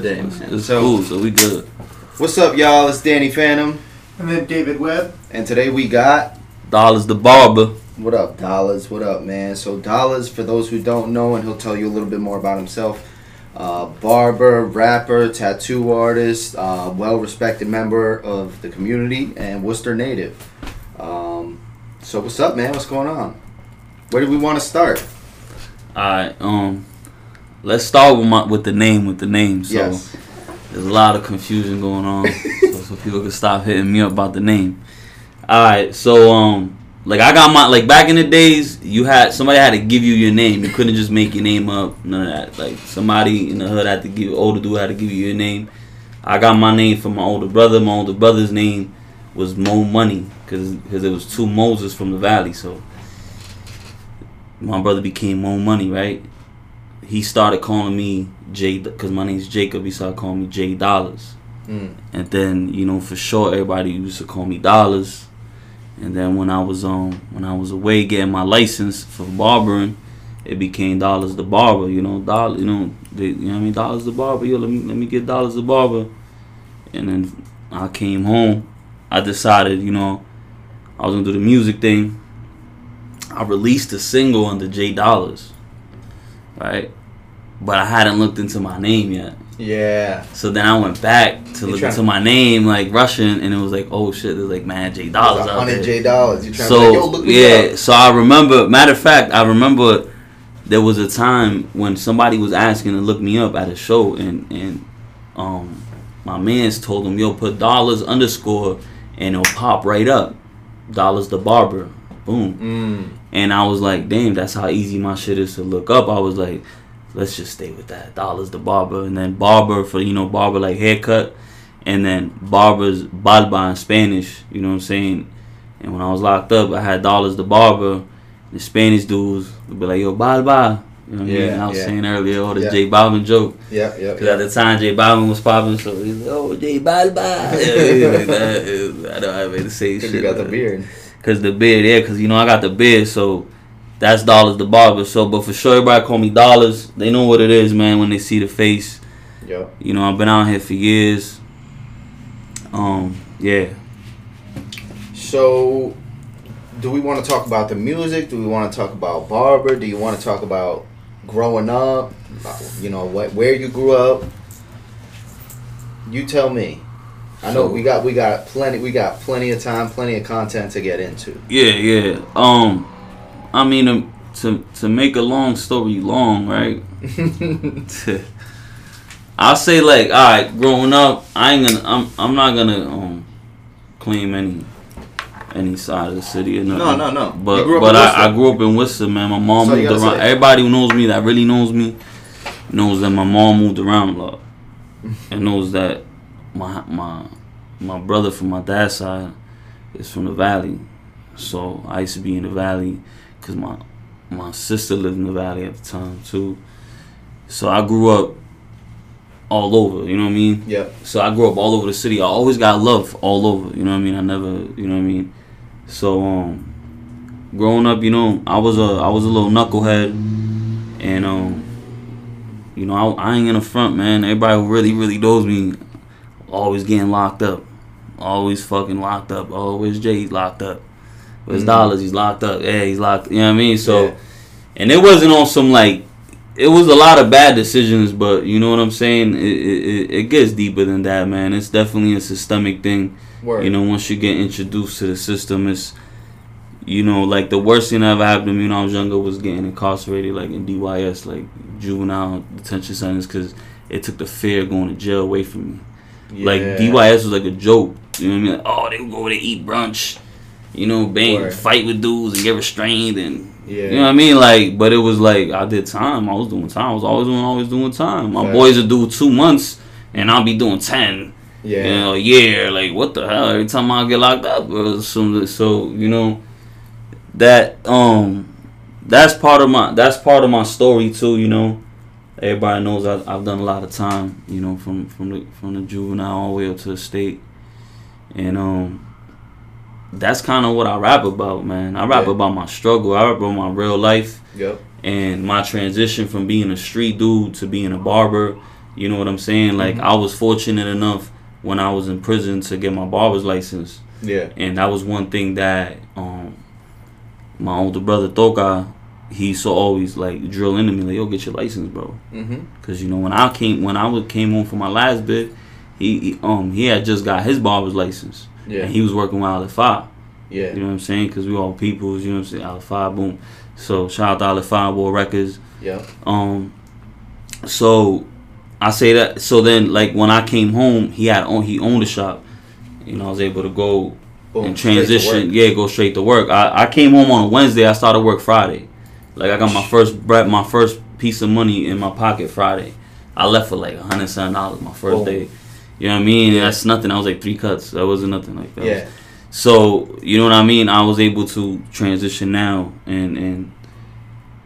Day. It's So- cool, so we good. What's up, y'all? It's Danny Phantom, And then David Webb. and today we got Dollaz Da Barba. what up, Dollars? What up, man? So Dollars, for those who don't know, and he'll tell you a little bit more about himself. Uh, barber, rapper, tattoo artist, uh, well-respected member of the community, and Worcester native. Um, so what's up, man? What's going on? Where do we want to start? Alright, um let's start with my with the name with the name. So yes. there's a lot of confusion going on. so, so people can stop hitting me up about the name. Alright, so um like I got my like back in the days you had somebody had to give you your name. You couldn't just make your name up, none of that. Like somebody in the hood had to give older dude had to give you your name. I got my name from my older brother. My older brother's name was Mo Money because it was two Moses from the valley. So my brother became Mo Money, right? He started calling me J because my name's Jacob. He started calling me J Dollars, Mm. and then you know for sure everybody used to call me Dollars. And then when I was um when I was away getting my license for barbering, it became Dollars the barber. You know, dollar. You know, they, you know what I mean. Dollars the barber. Yo, let me let me get Dollars the barber. And then I came home. I decided, you know, I was gonna do the music thing. I released a single under J Dollars, right? But I hadn't looked into my name yet. Yeah. So then I went back to You look into my name, like Russian, and it was like, oh shit, there's like man J Dollars out hundred. J dollars. You trying So to like, yo, look yeah, up. so I remember. Matter of fact, I remember there was a time when somebody was asking to look me up at a show, and and um my man's told him, yo, put dollars underscore, and it'll pop right up. Dollars the barber, boom. Mm. And I was like, damn, that's how easy my shit is to look up. I was like, let's just stay with that. Dollars the barber. And then barber for, you know, barber like haircut. And then barber's barba in Spanish, you know what I'm saying? And when I was locked up, I had dollars the barber. The Spanish dudes would be like, yo, barba. You know what I mean? I was yeah. saying earlier, all the Yeah. J Balvin joke. Yeah, yeah. Because at the time, J Balvin was popping, so he's like, oh, J Balba. yeah, like that. I I made the same shit. you got the beard. Cause the beard, yeah, cause you know I got the beard, so that's dollars the barber. So, but for sure, everybody call me dollars. They know what it is, man. When they see the face, Yep. you know I've been out here for years. Um, yeah, So, do we want to talk about the music? Do we want to talk about barber? Do you want to talk about growing up? You know what, where you grew up? You tell me. I know So- we got we got plenty we got plenty of time, plenty of content to get into. yeah, yeah. Um, I mean um, to to make a long story long, right? I'll say like, all right, growing up, I ain't gonna, I'm, I'm not gonna um claim any any side of the city or nothing. No, no, no. But but I, I grew up in Worcester, man. My mom So moved around. Everybody who knows me, that really knows me, knows that my mom moved around a lot, and knows that my my my brother from my dad's side is from the valley. So I used to be in the valley because my my sister lived in the valley at the time too. So I grew up all over. You know what I mean? Yeah. So I grew up all over the city. I always got love all over. You know what I mean? I never, you know what I mean? So um growing up, you know, I was a I was a little knucklehead and um you know, I, I ain't in the front, man. Everybody who really really knows me always getting locked up. Always fucking locked up. Oh, where's Jay? He's locked up. Where's Mhm. Dollars? He's locked up. Yeah, he's locked. You know what I mean? So Yeah. and it wasn't on some like it was a lot of bad decisions, but you know what I'm saying. It, it, it- it gets deeper than that, man. It's definitely a systemic thing. Word. You know, once you get introduced to the system, it's you know like the worst thing that ever happened to me when I was younger was getting incarcerated, like in DYS, like juvenile detention centers, because it took the fear of going to jail away from me. Like Yeah. DYS was like a joke. You know what I mean? Like, oh, they would go over there eat brunch. You know, bang, fight with dudes and get restrained and Yeah. you know what I mean? Like, but it was like I did time. I was doing time. I was always doing, always doing time. My boys would do two months, and I'll be doing ten. Yeah. You know, a year. Like, what the hell? Every time I get locked up, or some. So you know, that um, that's part of my that's part of my story too. You know, everybody knows I, I've done a lot of time. You know, from from the from the juvenile all the way up to the state, and um, that's kind of what I rap about, man. I rap Yeah. about my struggle. I rap about my real life Yep. and my transition from being a street dude to being a barber You know what I'm saying? Like Mhm. I was fortunate enough when I was in prison to get my barber's license, Yeah. and that was one thing that um my older brother Toka he used to always like drill into me like, "Yo, get your license, bro." Mm-hmm. Cause you know when I came when I was came home for my last bit, he, he um he had just got his barber's license, Yeah. and he was working with Alify. yeah. You know what I'm saying? Cause we all peoples. You know what I'm saying? Alify, boom. So shout out to Alify War Records. Yeah. Um, so I say that. So then, like when I came home, he had on he owned a shop. You know, I was able to go Boom. and transition. Yeah, go straight to work. I, I came home on a Wednesday. I started work Friday. Like I got my first bread, my first piece of money in my pocket Friday. I left for like a hundred seven dollars my first day. You know what I mean? Yeah. That's nothing. I was like three cuts. That wasn't nothing like that. Yeah. So you know what I mean. I was able to transition now and and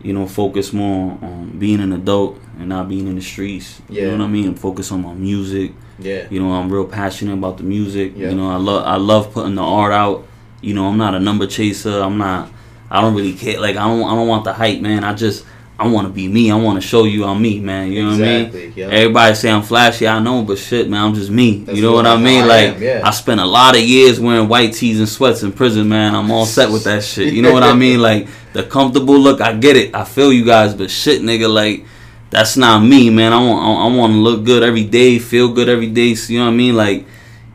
you know focus more on being an adult and not being in the streets. Yeah. You know what I mean. And focus on my music. Yeah. You know, I'm real passionate about the music. Yeah. You know, I love I love putting the art out. You know, I'm not a number chaser. I'm not. I don't really care. Like I don't. I don't want the hype, man. I just. I want to be me. I want to show you I'm me, man. You know what I mean? Yeah. Everybody say I'm flashy. I know, but shit, man, I'm just me. That's you know what what- I mean? I like am, yeah. I spent a lot of years wearing white tees and sweats in prison, man. I'm all set with that shit. You know what I mean? Like the comfortable look, I get it. I feel you guys, but shit, nigga, like that's not me, man. I want I, I want to look good every day, feel good every day. So, you know what I mean? Like,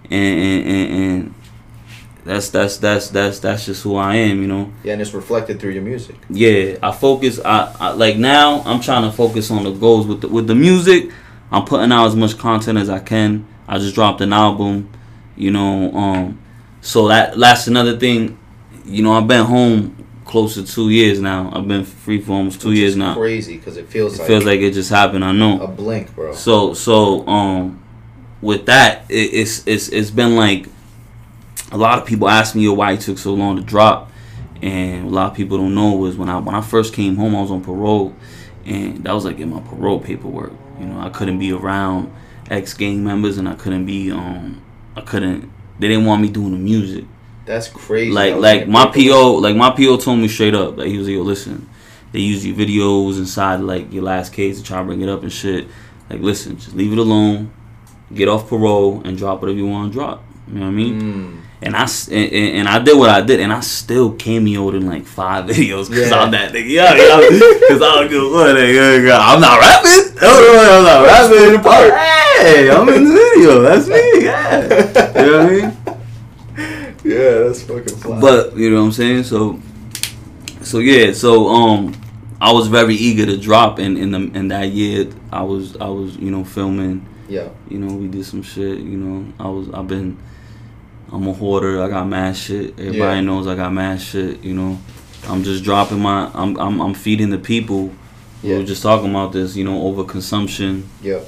and and, and and that's that's that's that's that's just who I am. You know? Yeah, and it's reflected through your music. Yeah, I focus. I, I like now. I'm trying to focus on the goals with the, with the music. I'm putting out as much content as I can. I just dropped an album, you know. Um, so that that's another thing. You know, I've been home close to two years now. I've been free for almost two which years now. Crazy because it feels It like feels like it just happened. I know. a blink, bro. So so um, with that, it, it's it's it's been like a lot of people ask me why it took so long to drop, and a lot of people don't know was when I when I first came home, I was on parole, and that was like in my parole paperwork. You know, I couldn't be around ex gang members, and I couldn't be um I couldn't. They didn't want me doing the music. That's crazy. Like That like my. PO like my PO told me straight up like he was like yo listen, they use your videos inside like your last case to try to bring it up and shit. Like listen, just leave it alone, get off parole and drop whatever you want to drop. You know what I mean? Mm. And I and, and and I did what I did, and I still cameoed in like five videos because Yeah. I'm that nigga. Yeah, because I'm good. What nigga? I'm not rapping. Oh, I'm not rapping. In the park. Hey, I'm in the video. That's me. Yeah. You know what I mean? Yeah, that's fucking fly. But you know what I'm saying. So, so yeah. So um, I was very eager to drop in in the in that year. I was I was you know filming. yeah, You know we did some shit. You know I was I've been. I'm a hoarder. I got mad shit. Everybody Yeah. knows I got mad shit. You know, I'm just dropping my. I'm I'm I'm feeding the people. We Yeah. were just talking about this. You know, overconsumption. yeah.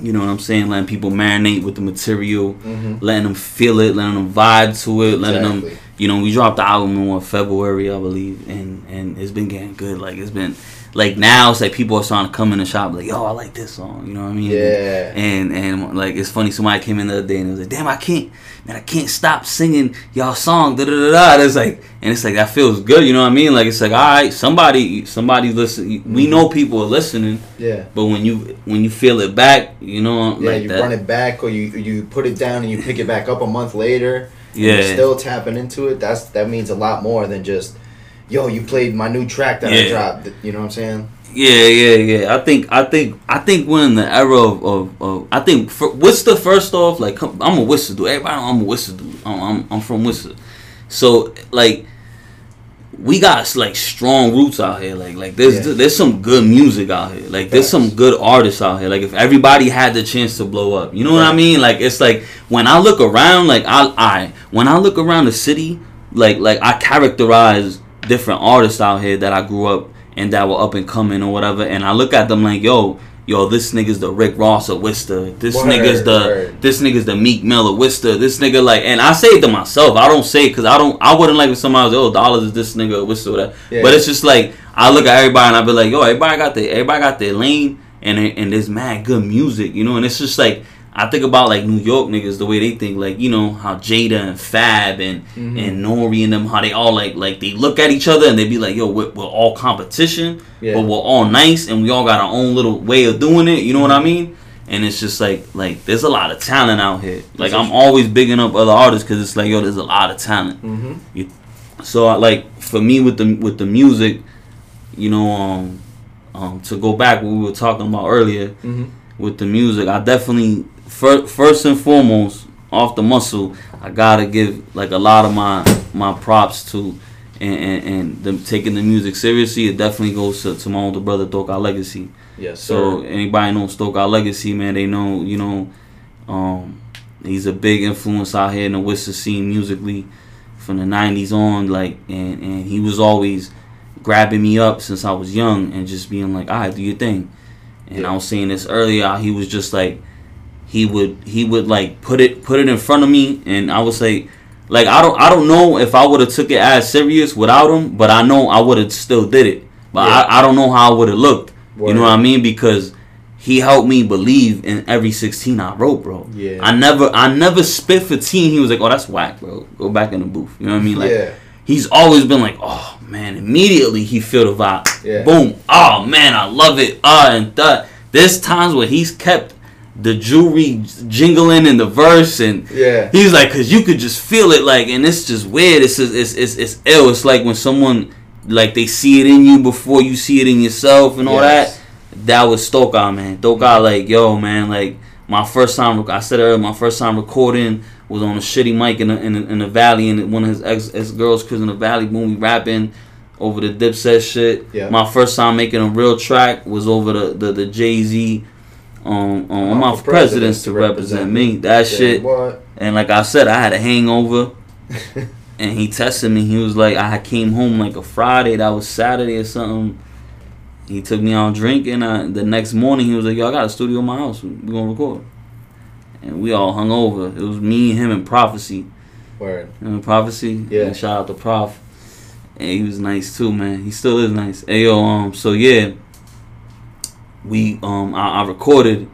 You know what I'm saying? Letting people marinate with the material, Mm-hmm. letting them feel it, letting them vibe to it, letting them you know, we dropped the album in what February, I believe, and and it's been getting good. Like it's been like now it's like people are starting to come in the shop like, yo, I like this song. You know what I mean? Yeah. And and like it's funny. Somebody came in the other day and it was like, damn, I can't, man, I can't stop singing y'all song. Da da da da. And it's like, and it's like that feels good. You know what I mean? Like it's like, all right, somebody, somebody's listening. We know mm-hmm. people are listening, Yeah. but when you when you feel it back, you know, Yeah, like you that. run it back or you you put it down and you pick it back up a month later. and Yeah. you're still tapping into it. That's that means a lot more than just, yo, you played my new track that I dropped. You know what I'm saying? Yeah, yeah, yeah. I think, I think, I think we're in the era of, of, of I think, for, Worcester first off, like, come- I'm a Worcester dude. Everybody I'm a Worcester dude. I'm, I'm, I'm from Worcester. So, like, we got, like, strong roots out here. Like, like there's, Yeah. there's some good music out here. Like, there's some good artists out here. Like, if everybody had the chance to blow up, you know what I mean? Like, it's like, when I look around, like, I, I, when I look around the city, like, like, I characterize different artists out here that I grew up and that were up and coming or whatever, and I look at them like, yo, yo, this nigga's the Rick Ross of Worcester. This Word, nigga's the word. this nigga's the Meek Mill of Worcester. This nigga like, and I say it to myself. I don't say it because I don't. I wouldn't like if somebody was, oh, dollars is this nigga of whatever. Yeah. But it's just like I look at everybody and I be like, yo, everybody got their everybody got their lane, and and there's mad good music, you know. And it's just like. I think about like New York niggas the way they think like you know how Jada and Fab and Mhm. and Nori and them how they all like like they look at each other and they be like yo we're, we're all competition Yeah. but we're all nice and we all got our own little way of doing it. You know what I mean? and it's just like like there's a lot of talent out here. Like I'm always bigging up other artists because it's like yo, there's a lot of talent. Mm-hmm. So I, like for me with the with the music, you know, um, um, to go back what we were talking about earlier Mm-hmm. with the music, I definitely first and foremost off the muscle, I gotta give like a lot of my my props to. And, and, and them taking the music seriously, it definitely goes to, to my older brother, Doka Legacy. Yes, So sir. anybody know Stoke Our Legacy, man, they know, you know, um, he's a big influence out here in the Worcester scene musically from the nineties on, like and, and he was always grabbing me up since I was young and just being like, Alright, do your thing. And I was saying this earlier, he was just like he would he would like put it put it in front of me and I would say like I don't I don't know if I would have took it as serious without him, but I know I would have still did it. But Yeah. I, I don't know how I would have looked. You know what I mean? Because he helped me believe in every 16 I wrote, bro. Yeah. I never I never spit for teen. He was like, "Oh, that's whack, bro. Go back in the booth." You know what I mean? Like yeah. he's always been like, "Oh, man." Immediately he feel the vibe. Yeah. Boom. Oh, man, I love it. Ah, and that. There's times where he's kept the jewelry jingling in the verse and Yeah. He's like, cause you could just feel it, like, and it's just weird. It's just, it's it's it's ill. It's like when someone like they see it in you before you see it in yourself and all Yes. that. That was Stoka, man. Stoka, like, yo, man, like my first time. I said earlier, my first time recording was on a shitty mic in the in the, in the valley, and one of his ex ex girls, cause in the valley, boom, we rapping over the Dipset shit. Yeah. My first time making a real track was over the the, the Jay Z. Um, um, my for presidents to represent me. That shit. What? And like I said, I had a hangover, and he tested me. He was like, I came home like a Friday. That was Saturday or something. He took me out drinking. Uh, the next morning, he was like, Yo, I got a studio in my house. We gonna record. And we all hung over. It was me, him, and Prophecy. Word. Know, Prophecy. Yeah. And shout out to Prof. And he was nice too, man. He still is nice. Hey yo, um, so yeah, we um, I, I recorded,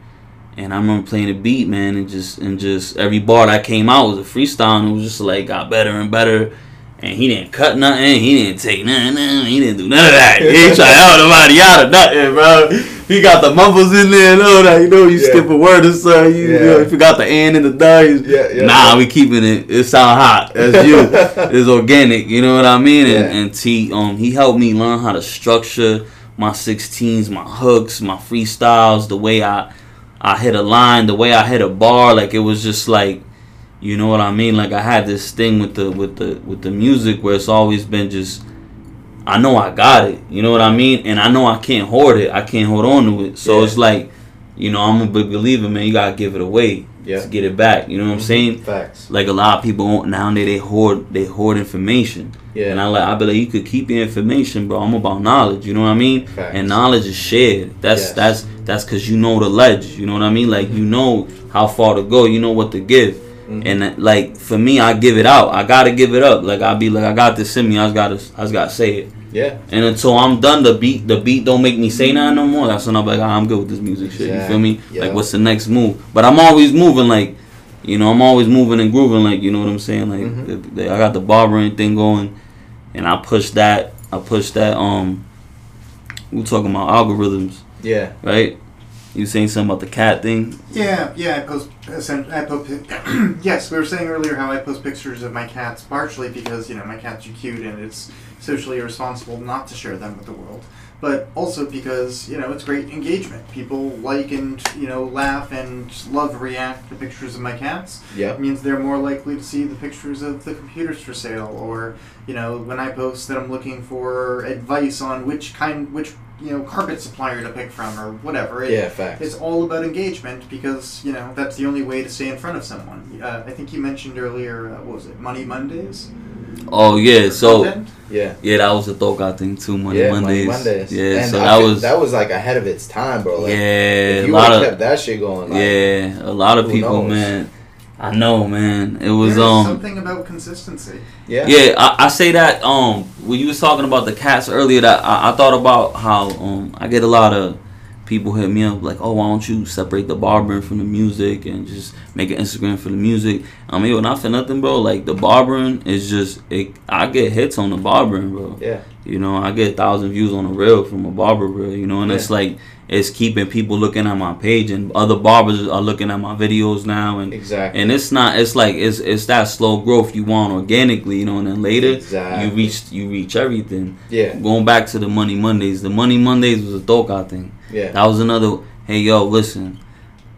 and I remember playing the beat, man, and just and just every bar that came out was a freestyle, and it was just like got better and better. And he didn't cut nothing. He didn't take nothing. nothing, He didn't do none of that. He ain't try to help nobody out or nothing, bro. He got the mumbles in there and all that. You know, you Yeah. skip a word or something. You, you know, Yeah. if you got the and and the the, Yeah, yeah, nah, yeah. we keeping it. It sound hot. That's you. it's organic. You know what I mean? And, Yeah. and T, um, he helped me learn how to structure my 16s, my hooks, my freestyles, the way I, I hit a line, the way I hit a bar. Like it was just like, you know what I mean? Like I had this thing with the with the with the music where it's always been just. I know I got it. You know what I mean? And I know I can't hoard it. I can't hold on to it. So Yeah. it's like, you know, I'm a big believer, man. You gotta give it away Yeah. to get it back. You know what I'm mm-hmm. saying? Facts. like a lot of people nowadays they hoard they hoard information. Yeah. And I like I be like you could keep your information, bro. I'm about knowledge. You know what I mean? Facts. And knowledge is shared. That's Yes. that's that's because you know the ledge. You know what I mean? Like you know how far to go. You know what to give. Mhm. And like for me, I give it out. I gotta give it up. Like I be like I got this in me. I just gotta I just gotta say it. Yeah. And until I'm done, the beat the beat don't make me say nothing no more. That's when I'm like, ah, I'm good with this music shit. You feel me? Exact- Like, what's the next move? But I'm always moving, like, you know, I'm always moving and grooving, like, you know what I'm saying? Like, Mhm. the- the- I got the barbering thing going, and I push that. I push that. Um, we talking about algorithms, Yeah. right? You saying something about the cat thing? Yeah, yeah. I post. I post. yes, we were saying earlier how I post pictures of my cats, partially because you know my cats are cute and it's socially irresponsible not to share them with the world, but also because you know it's great engagement. People like and you know laugh and love to react to pictures of my cats. Yeah. It means they're more likely to see the pictures of the computers for sale, or you know when I post that I'm looking for advice on which kind, which you know carpet supplier to pick from, or whatever. It- Yeah. Facts. it's all about engagement because you know that's the only way to stay in front of someone. Uh, I think you mentioned earlier, uh, what was it, Money Mondays? Oh yeah, so Content? yeah. yeah, that was the Thoka thing too. Monday yeah. Mondays. Monday Mondays. Yeah, And so I that feel- was that was like ahead of its time, bro. Like, yeah, If a you lot of kept that shit going. Like, yeah, a lot of people, knows? man. I know, man. It was There's um. something about consistency. Yeah. Yeah, I, I say that um when you was talking about the cats earlier that I, I thought about how um I get a lot of people hit me up like, oh, why don't you separate the barbering from the music and just make an Instagram for the music? I mean, not for nothing, bro. Like the barbering is just, it, I get hits on the barbering, bro. Yeah. You know, I get a thousand views on a reel from a barber reel. You know, and it's like it's keeping people looking at my page, and other barbers are looking at my videos now, and Exactly. and it's not. It's like it's it's that slow growth you want organically, you know, and then later Exactly. you reach you reach everything. yeah. Going back to the Money Mondays, the Money Mondays was a Doka thing. Yeah. That was another. Hey yo, listen,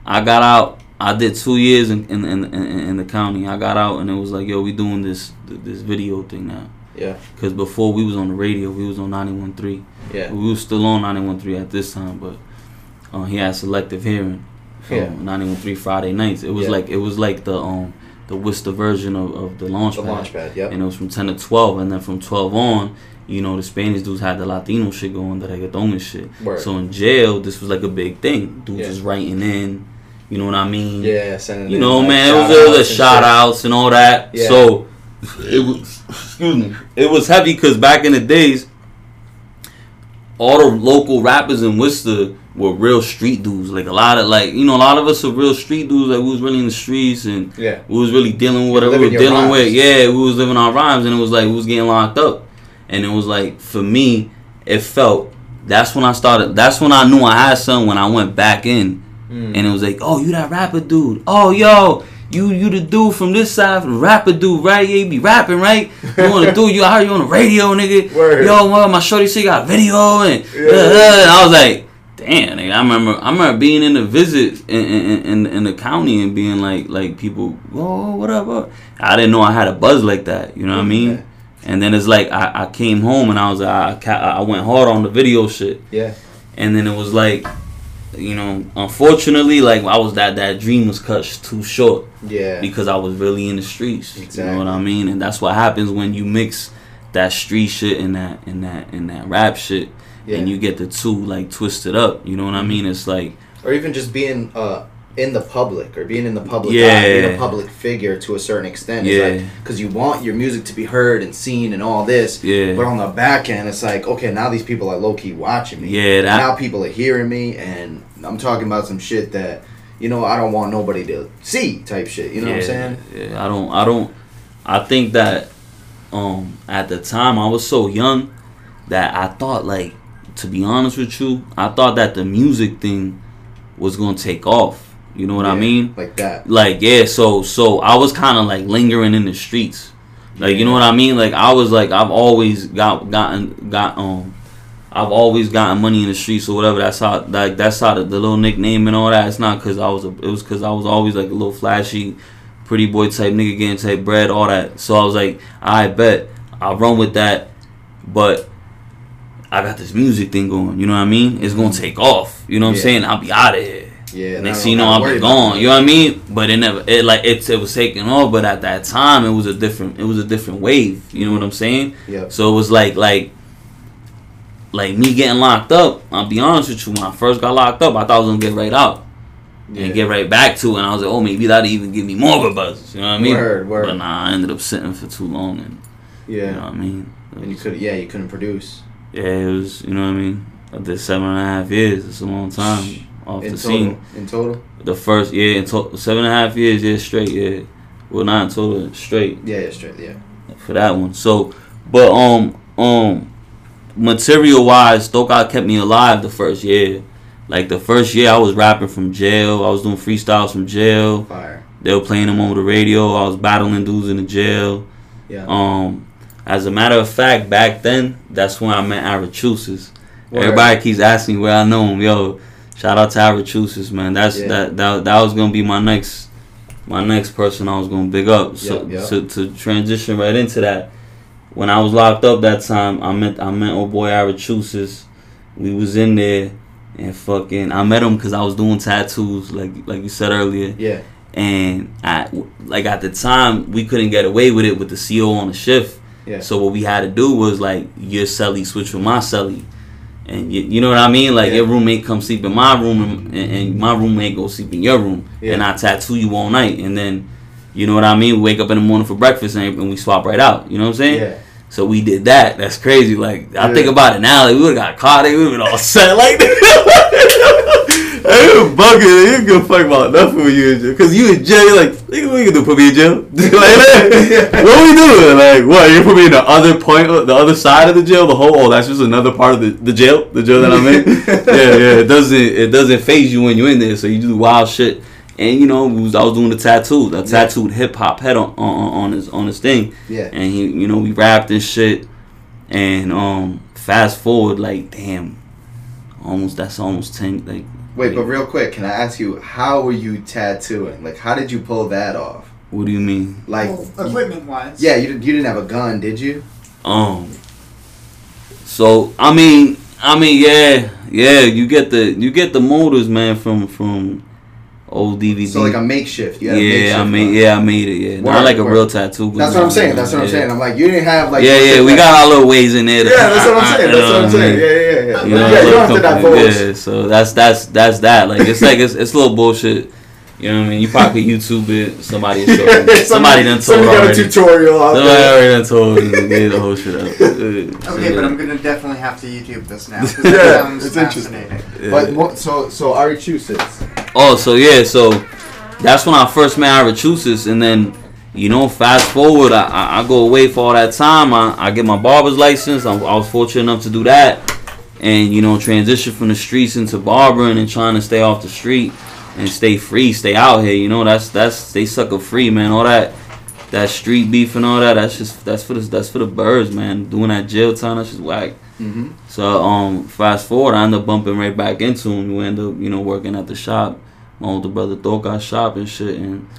I got out. I did two years in in, in, in in the county. I got out and it was like, yo, we doing this this video thing now. Yeah. Cause before we was on the radio, we was on 91.3. Yeah. We was still on 91.3 at this time, but uh, he had selective hearing. from Yeah. 91.3 Friday nights. It was Yeah. like it was like the um the Worcester version of, of the launch The pad. launch pad. Yep. And it was from 10 to 12, and then from 12 on, you know, the Spanish dudes had the Latino shit going, the reggaeton and shit. Word. So in jail, this was like a big thing. Dudes Yeah. just writing in, you know what I mean? yeah. Sending You know, like, man, it was, it was a shout outs and all that. Yeah. So it was, excuse me, it was heavy because back in the days, all the local rappers in Worcester were real street dudes. Like a lot of like, you know, a lot of us are real street dudes. Like we was really in the streets and Yeah. we was really dealing with whatever we were dealing rhymes. with. Yeah, we was living our rhymes, and it was like we was getting locked up, and it was like for me, it felt. That's when I started. That's when I knew I had something. When I went back in, Mm. and it was like, oh, you that rapper dude. Oh, yo, you you the dude from this side, the rapper dude, right? Yeah, you be rapping, right? You want to do? You I heard you on the radio, nigga. Word. Yo, well, my shorty you got video, and Yeah. uh, uh, I was like. Damn, nigga, I remember. I remember being in the visit in, in, in, in the county and being like, like people, oh, what up, what? I didn't know I had a buzz like that. You know what I mean? And then it's like I, I came home and I was like, I, I went hard on the video shit. Yeah. And then it was like, you know, unfortunately, like I was that that dream was cut too short Yeah. because I was really in the streets. You know what I mean? And that's what happens when you mix that street shit and that and that and that rap shit, Yeah. and you get the two like twisted up. You know what I mean? It's like or even just being uh in the public or being in the public Yeah. eye, being a public figure to a certain extent. Yeah. It's like because you want your music to be heard and seen and all this. Yeah. But on the back end, it's like okay, now these people are low key watching me. Yeah, that- now people are hearing me, and I'm talking about some shit that you know I don't want nobody to see type shit. You know what I'm saying? Yeah, I don't. I don't. I think that um at the time I was so young that I thought like to be honest with you, I thought that the music thing was gonna take off. You know what I mean? Like that. Like yeah, so so I was kind of like lingering in the streets. Like you know what I mean? Like I was like I've always got gotten got um I've always gotten money in the streets or whatever. That's how like that's how the, the little nickname and all that. It's not because I was a, it was because I was always like a little flashy, pretty boy type nigga getting type bread all that. So I was like, I bet I'll run with that, but I got this music thing going. You know what I mean? It's gonna take off. You know what Yeah. I'm saying? I'll be out of here. Yeah. Next thing you know, I I'll don't be worry about gone. You know what I mean? But it never, it like it, it was taking off. But at that time, it was a different, it was a different wave. You know what I'm saying? Yep. So it was like, like, like me getting locked up. I'll be honest with you. When I first got locked up, I thought I was gonna get right out Yeah. and get right back to it. And I was like, oh, maybe that'd even give me more of a buzz. You know what I mean? Word, word. But nah, I ended up sitting for too long, and Yeah. you know what I mean. It And you could, yeah, you couldn't produce. yeah, it was. You know what I mean. I did seven and a half years. It's a long time off in the total. scene. In total. The first year in total, seven and a half years, yeah, straight, yeah. Well, not in total, straight Yeah, yeah, straight. Yeah. for that one. So, but um, um, material wise, Stokout kept me alive the first year. Like the first year, I was rapping from jail. I was doing freestyles from jail. Fire. They were playing them over the radio. I was battling dudes in the jail. Yeah. Um, as a matter of fact, back then, that's when I met Arachusis. Word. Everybody keeps asking where I know him. Yo, shout out to Arachusis, man. That's Yeah. that, that that was gonna be my next my next person I was gonna big up. So Yep, yep. to to transition right into that, when I was locked up that time, I met I met old boy Arachusis. We was in there and fucking I met him because I was doing tattoos, like like you said earlier yeah. and I like at the time we couldn't get away with it with the CO on the shift. Yeah. So what we had to do was like your celly switch with my celly, and you, you know what I mean. Like Yeah. your roommate come sleep in my room, and, and my roommate go sleep in your room, Yeah. and I tattoo you all night, and then you know what I mean. We wake up in the morning for breakfast, and, and we swap right out. You know what I'm saying? Yeah. So we did that. That's crazy. Like I think about it now. Like we would have got caught. They would have been all set like you bugging. You give a fuck about nothing when you in jail. Cause you in jail, like, nigga, what you gonna do? Put me in jail? like, what we doing? Like, what? You put me in the other point, the other side of the jail, the whole. Oh, that's just another part of the, the jail, the jail that I'm in. yeah, yeah. It doesn't it doesn't phase you when you're in there. So you do wild shit. And you know, was, I was doing the tattoo, a tattooed hip hop head on, on on his on his thing. Yeah. And he, you know, we rapped and shit. And um, fast forward, like, damn, almost that's almost ten. Like, Wait, but real quick, can I ask you how were you tattooing? Like, how did you pull that off? what do you mean? Like, well, equipment wise. yeah, you didn't you didn't have a gun, did you? Um. So I mean, I mean, yeah, yeah. You get the you get the motors, man, from from old DVD. So like a makeshift. You had a yeah, makeshift I made gun. yeah, I made it. Yeah, Word, not like a word. real tattoo. That's what I'm saying. That's what I'm yeah. saying. I'm like, you didn't have like. yeah, yeah, we got our little ways in there. Yeah, that's what I'm saying. That's what I'm saying. I Yeah, yeah, yeah. yeah. You know, yeah, you don't have to divulge. Yeah, so that's that's that's that. Like it's like it's it's a little bullshit. You know what I mean? You probably YouTube it. Somebody show you. Somebody done told Somebody got a tutorial out Somebody there. already done told you. Get the whole shit up. Okay, but I'm gonna definitely have to YouTube this now. 'cause Yeah, that sounds it's interesting. fascinating. But what, so so Arachusis. Oh, so yeah, so that's when I first met Arachusis, and then you know, fast forward, I, I, I go away for all that time. I, I get my barber's license. I, I was fortunate enough to do that, and you know, transition from the streets into barbering and trying to stay off the street and stay free, stay out here. You know, that's that's stay sucker free, man. All that. That street beef and all that, that's just that's for the that's for the birds, man. Doing that jail time, that's just whack. Mm-hmm. So um, fast forward, I end up bumping right back into him. We end up, you know, working at the shop. My older brother Thor got shop and shit, and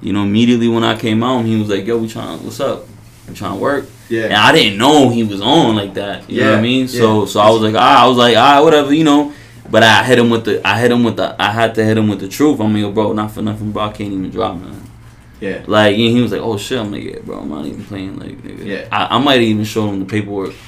you know, immediately when I came out, he was like, "Yo, we trying, what's up? We trying to work?" Yeah. And Yeah. I didn't know he was on like that. You know what I mean? So yeah. so I was like, ah, I was like, ah, whatever, you know. But I hit him with the, I hit him with the, I had to hit him with the truth. I mean, yo, bro, not for nothing, bro. I can't even drop, man. Yeah. Like, and he was like, "Oh shit!" I'm like, "Yeah, bro, I'm not even playing." Like, nigga. Yeah. I, I might even show him the paperwork.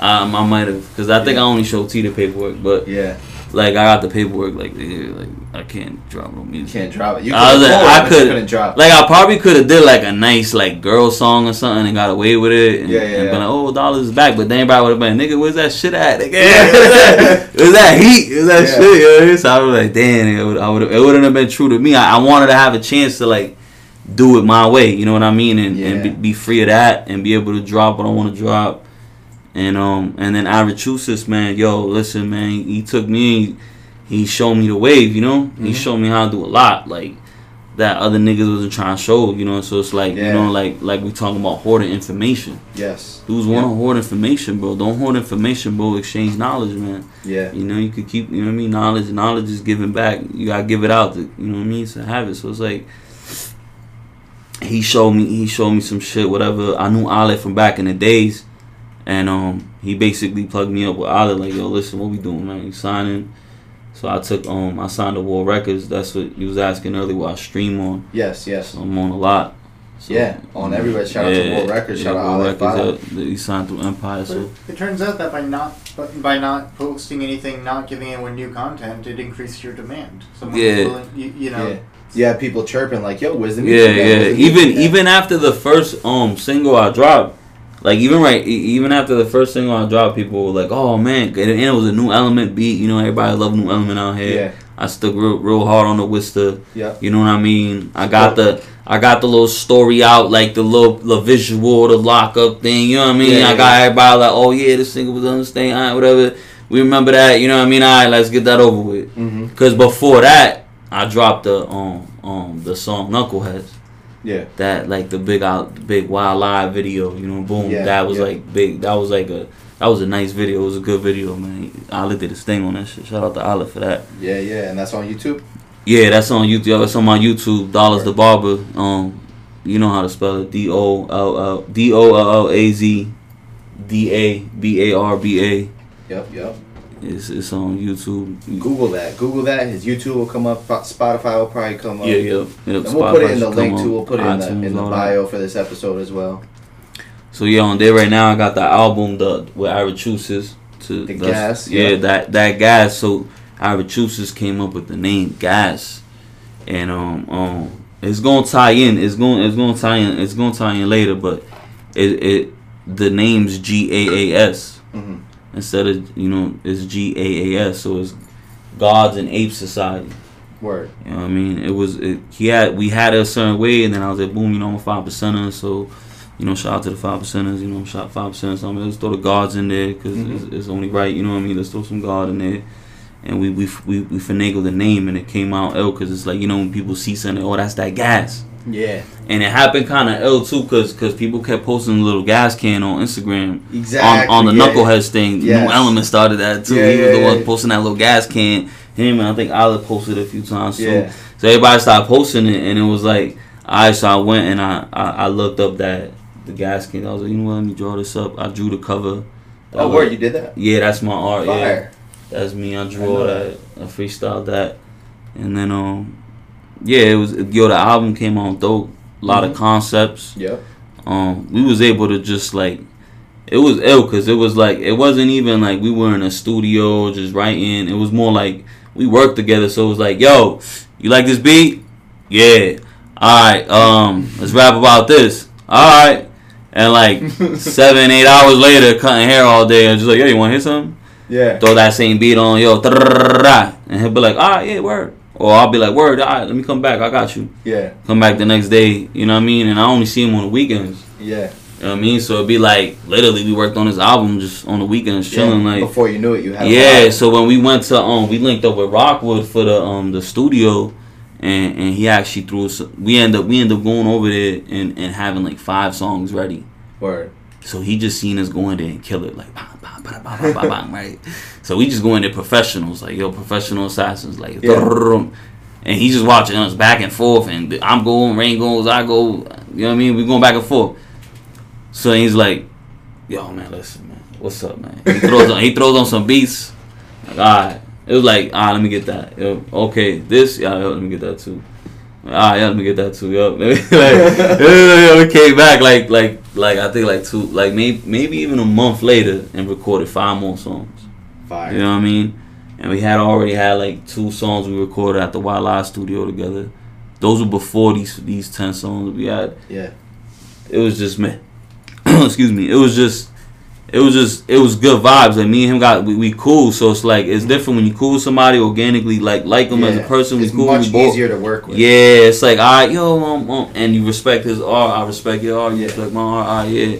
Um, I might have, cause I think Yeah. I only showed T the paperwork, but Yeah. Like I got the paperwork. Like, like I can't drop no You music. can't drop it. You I was could like, I could- couldn't drop. it. Like I probably could have did like a nice like girl song or something and got away with it and, Yeah, yeah, and yeah. been like, oh, dollars is back. But then everybody would have been, nigga, where's that shit at? Nigga, Yeah. where's that? Heat? Where's that Yeah. shit? You know what I mean? So I was like, damn, I would, it wouldn't have been true to me. I, I wanted to have a chance to like do it my way. You know what I mean? And, and be, be free of that and be able to drop what I want to drop. And um and then Arachusis, man, yo, listen, man, he took me, he showed me the wave, you know. He Mhm. showed me how to do a lot, like that other niggas wasn't trying to show, you know. So it's like, you know, like like we talking about hoarding information. yes. Dudes want to hoard information, bro. Don't hoard information, bro. Exchange knowledge, man. Yeah. You know, you could keep, you know what I mean. Knowledge, knowledge is given back. You gotta give it out, to, you know what I mean, to have it. So it's like he showed me, he showed me some shit, whatever. I knew Ale from back in the days, and um, he basically plugged me up with Ale, like, yo, listen, what we doing, man? You signing? So I took, um, I signed to War Records. That's what you was asking earlier. What I stream on. Yes. Yes. So I'm on a lot. So, Yeah, on everywhere. Shout out to War Records, shout out War Ale File. Records. uh, He signed through Empire. But So it turns out that by not by not posting anything, not giving anyone new content, it increased your demand. Someone Yeah. willing, you, you know. Yeah. Yeah. People chirping like, "Yo, where's the Yeah, music? at? yeah. Even even after the first um single I dropped, like even right, even after the first single I dropped, people were like, "Oh man!" And it was a new element beat. You know, everybody love new element out here. Yeah. I stuck real real hard on the Wister. Yeah. You know what I mean? I got the I got the little story out, like the little the visual, the lockup thing. You know what I mean? Yeah, I got everybody like, "Oh yeah, this single was all right, whatever." We remember that. You know what I mean? All right, let's get that over with. Mm-hmm. Cause before that, I dropped the um um the song Knuckleheads. Yeah. That like the big out the big wild live video, you know, boom. Yeah, that was yeah. like big. That was like a that was a nice video. It was a good video, man. Olive did his thing on that shit. Shout out to Olive for that. Yeah. Yeah. And that's on YouTube. Yeah, that's on YouTube. That's on my YouTube. Dollaz Da Barba. Um, you know how to spell it. D O L L D O L L A Z D A B A R B A. Yep. Yep. It's it's on YouTube. Google that. Google that. His YouTube will come up. Spotify will probably come up. Yeah, yeah. Yep, And we'll put it in the link too. We'll put it in the in the all that. bio for this episode as well. So yeah, on there right now, I got the album the with Arachusis to The Gas, Yeah, yeah. that that gas. So Arachusis came up with the name Gas, and um um it's gonna tie in. It's going it's gonna tie in. It's gonna tie in later, but it it the name's G A A S hmm instead of you know it's G A A S. So it's Gods and Ape Society. Word. You know what I mean? It was it, he had we had it a certain way, and then I was like, boom, you know, I'm a five percenter, so you know, shout out to the five percenters. You know, i'm shout five percenters. So I mean, let's throw the guards in there because Mhm. it's, it's only right. You know what I mean? Let's throw some guard in there, and we we we, we finagled the name, and it came out ill because it's like you know when people see something, oh, that's that gas. Yeah. And it happened kind of ill too, cause, cause people kept posting a little gas can on Instagram Exactly. on, on the yeah. Knuckleheads thing. Yes. New Element started that too. Yeah, he was the one posting that little gas can. Him and I think Olive posted a few times too. Yeah. So everybody started posting it, and it was like, alright. So I went and I, I, I looked up that the gas can. I was like, you know what? Let me draw this up. I drew the cover. Oh, That word, was- you did that? Yeah, that's my art. Yeah, that's me. I drew I all know that. I freestyled that, and then um, yeah, it was yo. The album came out dope. A lot Mhm. of concepts Yeah. um we was able to just like it was ill because it was like it wasn't even like we were in a studio just writing it was more like we worked together so it was like yo you like this beat yeah all right um let's rap about this all right and like seven eight hours later cutting hair all day and just like yo you want to hear something Yeah. throw that same beat on yo and he'll be like all right yeah word or I'll be like word all right let me come back I got you Yeah. come back the next day you know what I mean and I only see him on the weekends Yeah. you know what I mean? So it'd be like literally we worked on this album just on the weekends chilling yeah. like Before you knew it, you had. Yeah, so when we went to um we linked up with Rockwood for the um the studio and and he actually threw us we end up we end up going over there and, and having like five songs ready. Word. So he just seen us go in there and kill it like bang, bang, bang, bang, bang, bang, right? So we just go in there professionals, like yo, professional assassins, like Yeah. and he's just watching us back and forth and I'm going, Rain goes, I go, you know what I mean? We going back and forth. So he's like, Yo man, listen man, what's up man? He throws on he throws on some beats. Like, alright. It was like, alright, let me get that. Yo, okay, this, yeah, let me get that too. Ah, yeah, let me get that too. Yo, like, we came back like, like, like I think like two, like maybe, maybe even a month later, and recorded five more songs. Five. You know what I mean? And we had already had like two songs we recorded at the Wild Eye studio together. Those were before these these ten songs we had. Yeah. It was just man. Excuse me. It was just. It was just it was good vibes. Like me and him got we, we cool. So it's like it's different when you cool with somebody organically, like like them as a Yeah. person. We It's cool. much we both, easier to work with. yeah, it's like, all right, yo, um, um, and you respect his art. I respect your art. You Yeah. respect my art. All right, yeah.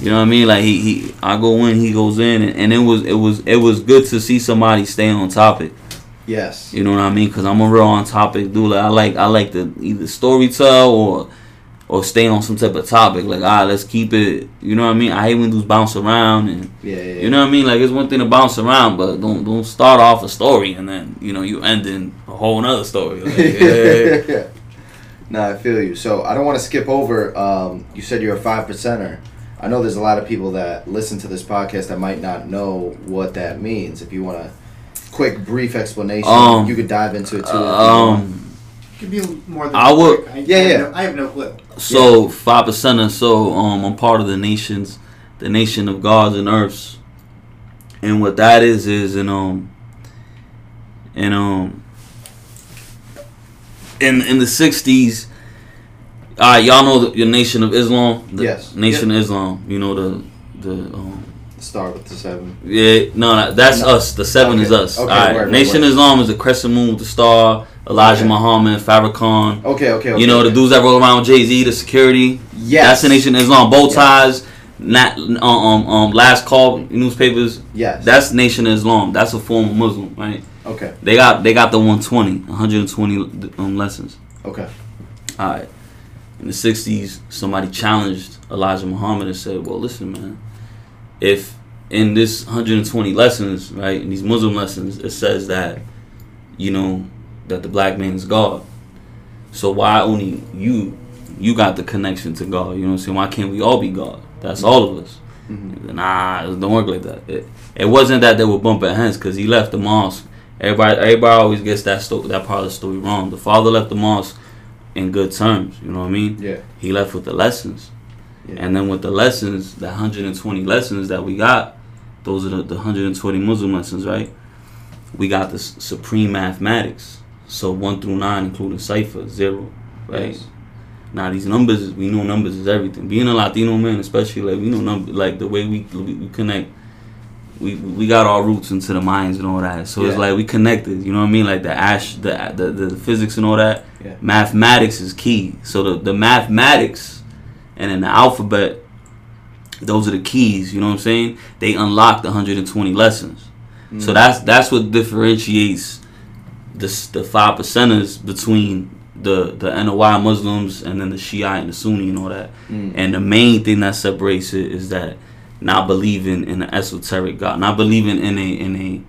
You know what I mean? Like he, he I go in, he goes in, and, and it was, it was, it was good to see somebody stay on topic. Yes. You know what I mean? Because I'm a real on topic dude. Like I like, I like to either story tell or, or stay on some type of topic. Like, ah, let's keep it. You know what I mean? I hate when dudes bounce around and. Yeah. yeah, yeah. You know what I mean? Like it's one thing to bounce around, but don't don't start off a story and then you know you end in a whole nother story. Like, yeah. no, I feel you. So I don't want to skip over. Um, you said you're a five percenter. I know there's a lot of people that listen to this podcast that might not know what that means. If you want a quick, brief explanation, Um, you could dive into it too. want. Um, Could be more than I would- I, Yeah, I have yeah. No, I have no clue. so five percent or So um, I'm part of the nations, the nation of gods and earths, and what that is is in um, in um, in in the '60s. All right, y'all know the, your nation of Islam. The Yes. Nation of Islam. You know the the um, Start with the seven. Yeah, no, that's No. us. The seven Okay. is us. Okay, All right. word, Nation word. Islam is the crescent moon with the star. Elijah Okay. Muhammad, Farrakhan. Okay, okay, okay. you know the dudes that roll around with Jay Z, the security. Yes. That's the Nation of Islam. Bow Yes. ties. Not um, um um last call newspapers. Yes. That's Nation of Islam. That's a form of Muslim, right? okay. They got they got the 120, 120 um, lessons. Okay. All right. In the '60s, somebody challenged Elijah Muhammad and said, "Well, listen, man. If in this 120 lessons, right, in these Muslim lessons, it says that, you know, that the black man is God. So why only you, you got the connection to God? You know what I'm saying? Why can't we all be God? That's all of us. Mhm. Nah, it don't work like that. It, it wasn't that they were bumping heads because he left the mosque. Everybody, everybody always gets that sto- that part of the story wrong. The father left the mosque in good terms. You know what I mean? Yeah. He left with the lessons, Yeah. and then with the lessons, the 120 lessons that we got, those are the, the 120 Muslim lessons, right? We got the s- supreme mathematics. So one through nine, including cipher, zero, right? Yes. Now these numbers, we know numbers is everything. Being a Latino man, especially like we know number, like the way we we, we connect we we got our roots into the Mayans and all that. So it's like we connected. You know what I mean? Like the ash, the the, the, physics and all that. Yeah. Mathematics is key. So the the mathematics, and then the alphabet. Those are the keys. You know what I'm saying? They unlock the 120 lessons. Mm. So that's that's what differentiates the the five percenters between the the NOI Muslims and then the Shia and the Sunni and all that. Mm. And the main thing that separates it is that not believing in an esoteric God, not believing in a in a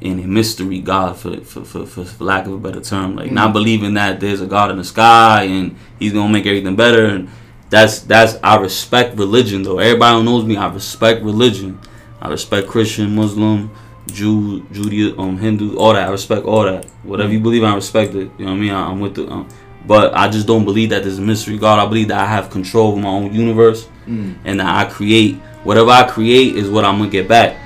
in a mystery God for for, for, for, lack of a better term, like not Mhm. believing that there's a God in the sky and He's gonna make everything better. And that's that's I respect religion though. Everybody who knows me, I respect religion. I respect Christian, Muslim, Jew, Judaism, um, Hindu, all that. I respect all that. Whatever you believe, I respect it. You know what I mean? I, I'm with the. Um, but I just don't believe that there's a mystery God. I believe that I have control over my own universe Mm. and that I create whatever I create is what I'm gonna get back.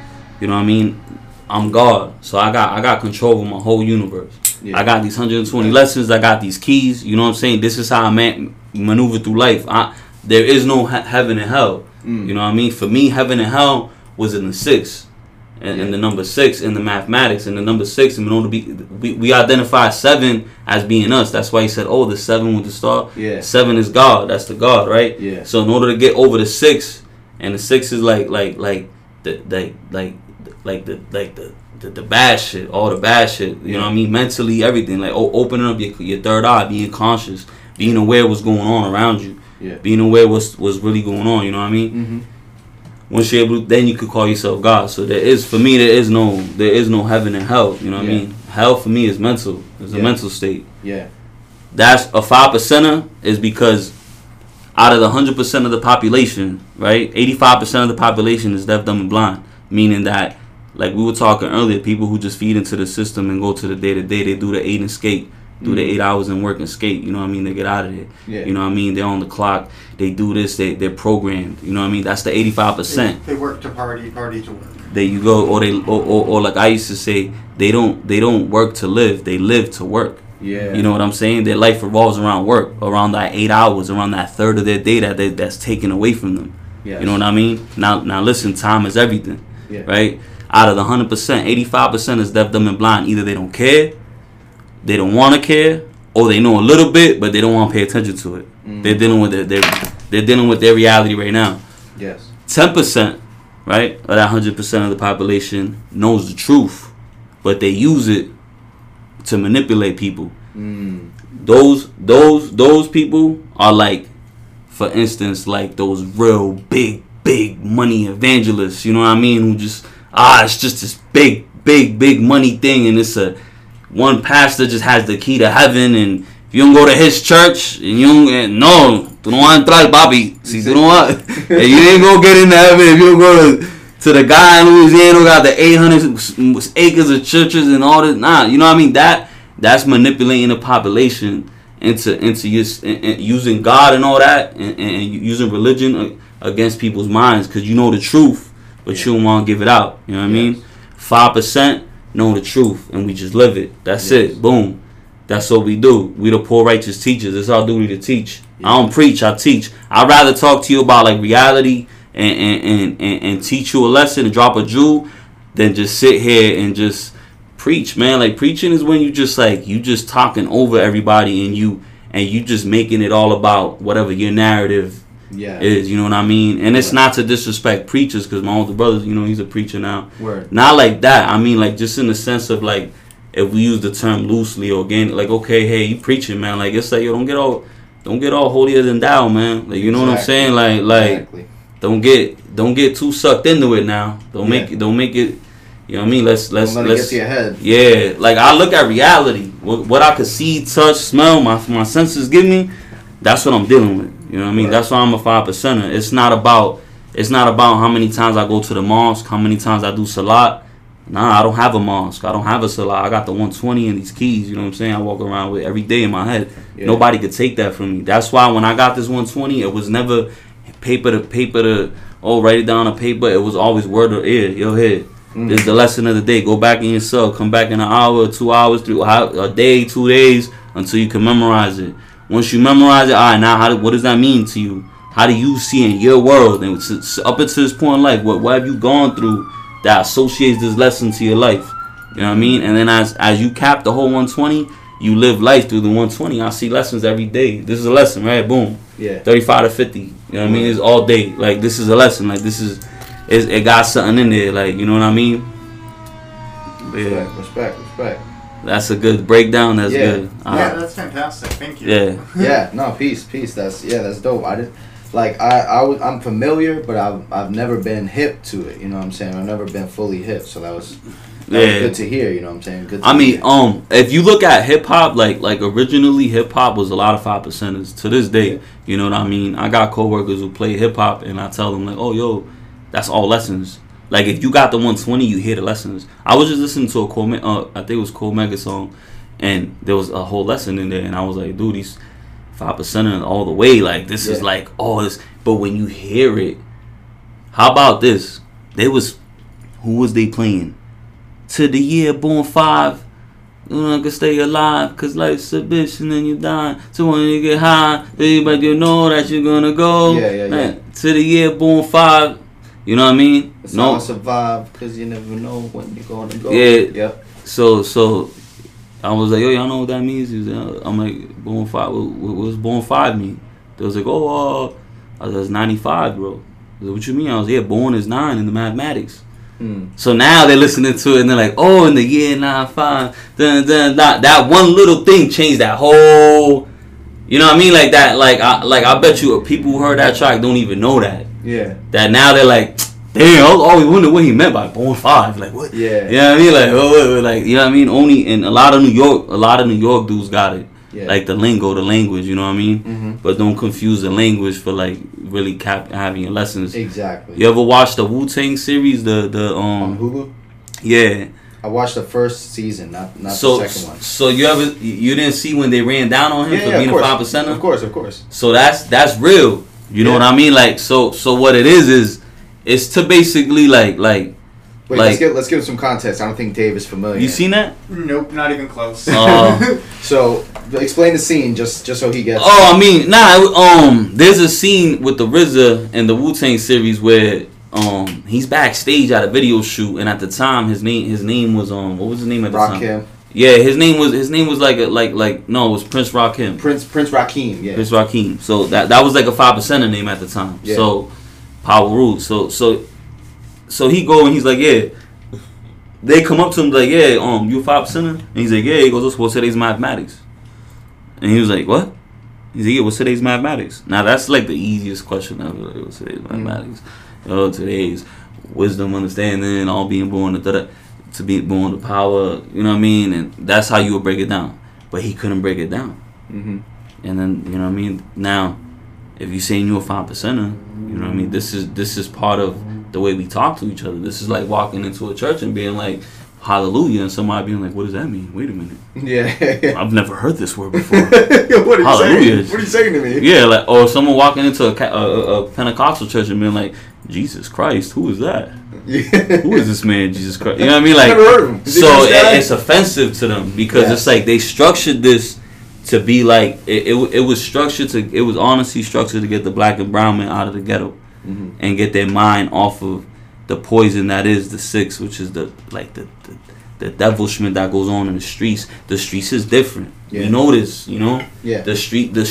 You know what I mean? I'm God, so I got I got control over my whole universe. Yeah. I got these 120 lessons. I got these keys. You know what I'm saying? This is how I man- maneuver through life. I, there is no he- heaven and hell. Mm. You know what I mean? For me, heaven and hell was in the six, and, and the number six in the mathematics, and the number six. In order to be, we, we identify seven as being us. That's why he said, "Oh, the seven with the star." Yeah. Seven is God. That's the God, right? Yeah. So in order to get over the six, and the six is like like like the like like like the like the the, the bad shit, all the bad shit. You know what I mean? Mentally, everything. Like o- opening up your, your third eye, being conscious, being aware of what's going on around you, Yeah. being aware what's what's really going on. You know what I mean? Mm-hmm. Once you're able, to, then you could call yourself God. So there is, for me, there is no there is no heaven and hell. You know what Yeah. I mean? Hell for me is mental. It's a mental state Yeah. that's a five percenter is because out of the hundred percent of the population, right, eighty five percent of the population is deaf, dumb, and blind. Meaning that, like we were talking earlier, people who just feed into the system and go to the day to day, they do the aid and skate, do the Mhm. eight hours and work and skate. You know what I mean? They get out of there. Yeah. You know what I mean? They're on the clock. They do this. They they're programmed. You know what I mean? That's the eighty five percent. They, work to party, party to work. There you go. Or they or, or, or like I used to say, they don't they don't work to live. They live to work. Yeah. You know what I'm saying? Their life revolves around work, around that eight hours, around that third of their day that they, that's taken away from them. Yes. You know what I mean? Now, now listen, time is everything, Yeah. right? Out of the hundred percent, eighty-five percent is deaf, dumb, and blind. Either they don't care, they don't want to care, or they know a little bit, but they don't want to pay attention to it. Mm. They're dealing with their, they're, they're dealing with their reality right now. Yes. Ten percent, right, of that hundred percent of the population knows the truth, but they use it to manipulate people Mm. those those those people are like for instance like those real big big money evangelists you know what i mean who just ah it's just this big big big money thing and it's a one pastor just has the key to heaven and if you don't go to his church and you don't eh, no tú no vas a entrar papi. Si tú no vas and you ain't gonna get into heaven if you don't go to to the guy in Louisiana who got the 800 acres of churches and all this. Nah you know what I mean? That that's manipulating the population into into use, in, in- using God and all that, and, and using religion against people's minds because you know the truth, but you don't want to give it out. You know what I mean? Five percent know the truth, and we just live it. That's Yes. it. Boom. That's what we do. We the poor righteous teachers. It's our duty to teach. I don't preach. I teach. I'd rather talk to you about like reality and and, and, and and teach you a lesson and drop a jewel than just sit here and just preach, man. Like preaching is when you just like you just talking over everybody and you and you just making it all about whatever your narrative Yeah. is. You know what I mean? And it's Right. not to disrespect preachers because my older brother, you know, he's a preacher now. Word. Not like that. I mean, like just in the sense of like if we use the term loosely or organic, like okay, hey, you preaching, man. Like it's like yo, don't get all, don't get all holier than thou, man. Like you know what I'm saying? Like like exactly. don't get don't get too sucked into it now. Don't make Yeah. it don't make it. You know what I mean? Let's let's let it let's get to your head. yeah, like I look at reality. What, what I could see, touch, smell, my my senses give me, that's what I'm dealing with. You know what I mean? Right. That's why I'm a five percenter. It's not about it's not about how many times I go to the mosque, how many times I do salat. Nah, I don't have a mosque. I don't have a salat. I got the 120 and these keys. You know what I'm saying? I walk around with every day in my head. Yeah. Nobody could take that from me. That's why when I got this 120, it was never paper to paper to oh write it down on paper. It was always word or ear. Yo, here. Mm. This is the lesson of the day. Go back in your cell. Come back in an hour, two hours, three, a day, two days, until you can memorize it. Once you memorize it, all right. Now, how? do- What does that mean to you? How do you see in your world? And up until this point in life, what, what have you gone through that associates this lesson to your life. You know what I mean? And then as as you cap the whole 120, you live life through the 120. I see lessons every day. This is a lesson, right? Boom. Yeah. 35 to 50. You know what I mean? It's all day. Like this is a lesson. Like this is, it got something in there. Like you know what I mean? But yeah, Respect, respect, respect. That's a good breakdown. That's Yeah. good. Yeah, Uh, that's fantastic. Thank you. yeah. Yeah, no, peace, peace. That's yeah, that's dope. I did, like I I was I'm familiar, but I've I've never been hip to it. You know what I'm saying? I've never been fully hip, so that was that was Yeah. good to hear. You know what I'm saying? Good. To I mean, hear. um, if you look at hip hop, like like originally hip hop was a lot of five percenters. To this day, Yeah. you know what I mean. I got coworkers who play hip hop, and I tell them like, oh yo, that's all lessons. Like if you got the 120, you hear the lessons. I was just listening to a Cole, uh, I think it was Cormega song, and there was a whole lesson in there, and I was like, dude, these five percenters all the way. Like this is like all this, but when you hear it, how about this? They was who was they playing? To the year born five. You know, can stay alive, cause life's a bitch and then you die. So when you get high, everybody you know that you're gonna go. Yeah, yeah, yeah. Man, To the year born five. You know what I mean? It's no. survive because you never know when you're gonna go. Yeah. Yep. So so I was like, yo, y'all know what that means? He was like, I'm like, born five. What, what what born five mean? They was like, oh, uh, I was like, 95, bro. Was like, what you mean? I was yeah, born is nine in the mathematics. Mm. So now they're listening to it and they're like, oh, in the year 95, dun, dun, dun. that one little thing changed that whole. You know what I mean? Like that, like I, like I bet you people who heard that track don't even know that. Yeah. That now they're like, damn, I always wonder what he meant by born five. Like what? Yeah. You know what I mean? Like, oh, like you know what I mean? Only in a lot of New York, a lot of New York dudes got it. Yeah. Like the lingo, the language. You know what I mean? hmm But don't confuse the language for like really cap- having your lessons. Exactly. You ever watch the Wu Tang series? The the um. On Hulu, yeah. I watched the first season, not not So the second one. so you ever you didn't see when they ran down on him Yeah, for yeah, being a five percenter? Of course, of course. So that's that's real. You know Yeah. what I mean? Like so so what it is is it's to basically like like Wait, Like- let's give let's give some context. I don't think Dave is familiar. you seen that? Nope, not even close. Oh. So explain the scene just just so he gets. Oh, I mean, nah. Um, there's a scene with the RZA in the Wu Tang series where um he's backstage at a video shoot, and at the time his name his name was um what was his name at the time? Rakeem, Yeah, his name was his name was like a, like like no, it was Prince Rakeem. Prince Prince Rakeem. Yeah. Prince Rakeem. So that that was like a five percenter name at the time. Yeah. So Power Rule. So so so he go and he's like, yeah. They come up to him like, yeah, um, you a five percenter? And he's like, yeah. He goes, what's today's mathematics? And he was like, what? He's like, yeah, what's today's mathematics? Now that's like the easiest question ever. Like, what's today's mathematics? Oh, today's wisdom, understanding, all being born to da- to be born to power. You know what I mean? And that's how you would break it down. But he couldn't break it down. hmm And then you know what I mean. Now, if you saying you're a five percenter, you know what I mean. This is this is part of the way we talk to each other. This is like walking into a church and being like, "Hallelujah," and somebody being like, "What does that mean? Wait a minute, Yeah. I've never heard this word before." what Hallelujah. saying? What are you saying to me? yeah, like or someone walking into a, a, a- Pentecostal church and being like, "Jesus Christ, who is that? Yeah. Who is this man, Jesus Christ?" You know what I mean? Like, Never heard him. So it, it's offensive to them because Yeah. it's like they structured this to be like it, it. It was structured to. It was honestly structured to get the black and brown man out of the ghetto Mhm. and get their mind off of the poison that is the six, which is the like the the, the devilishment that goes on in the streets. The streets is different. Yeah. You notice. You know Yeah. the street the.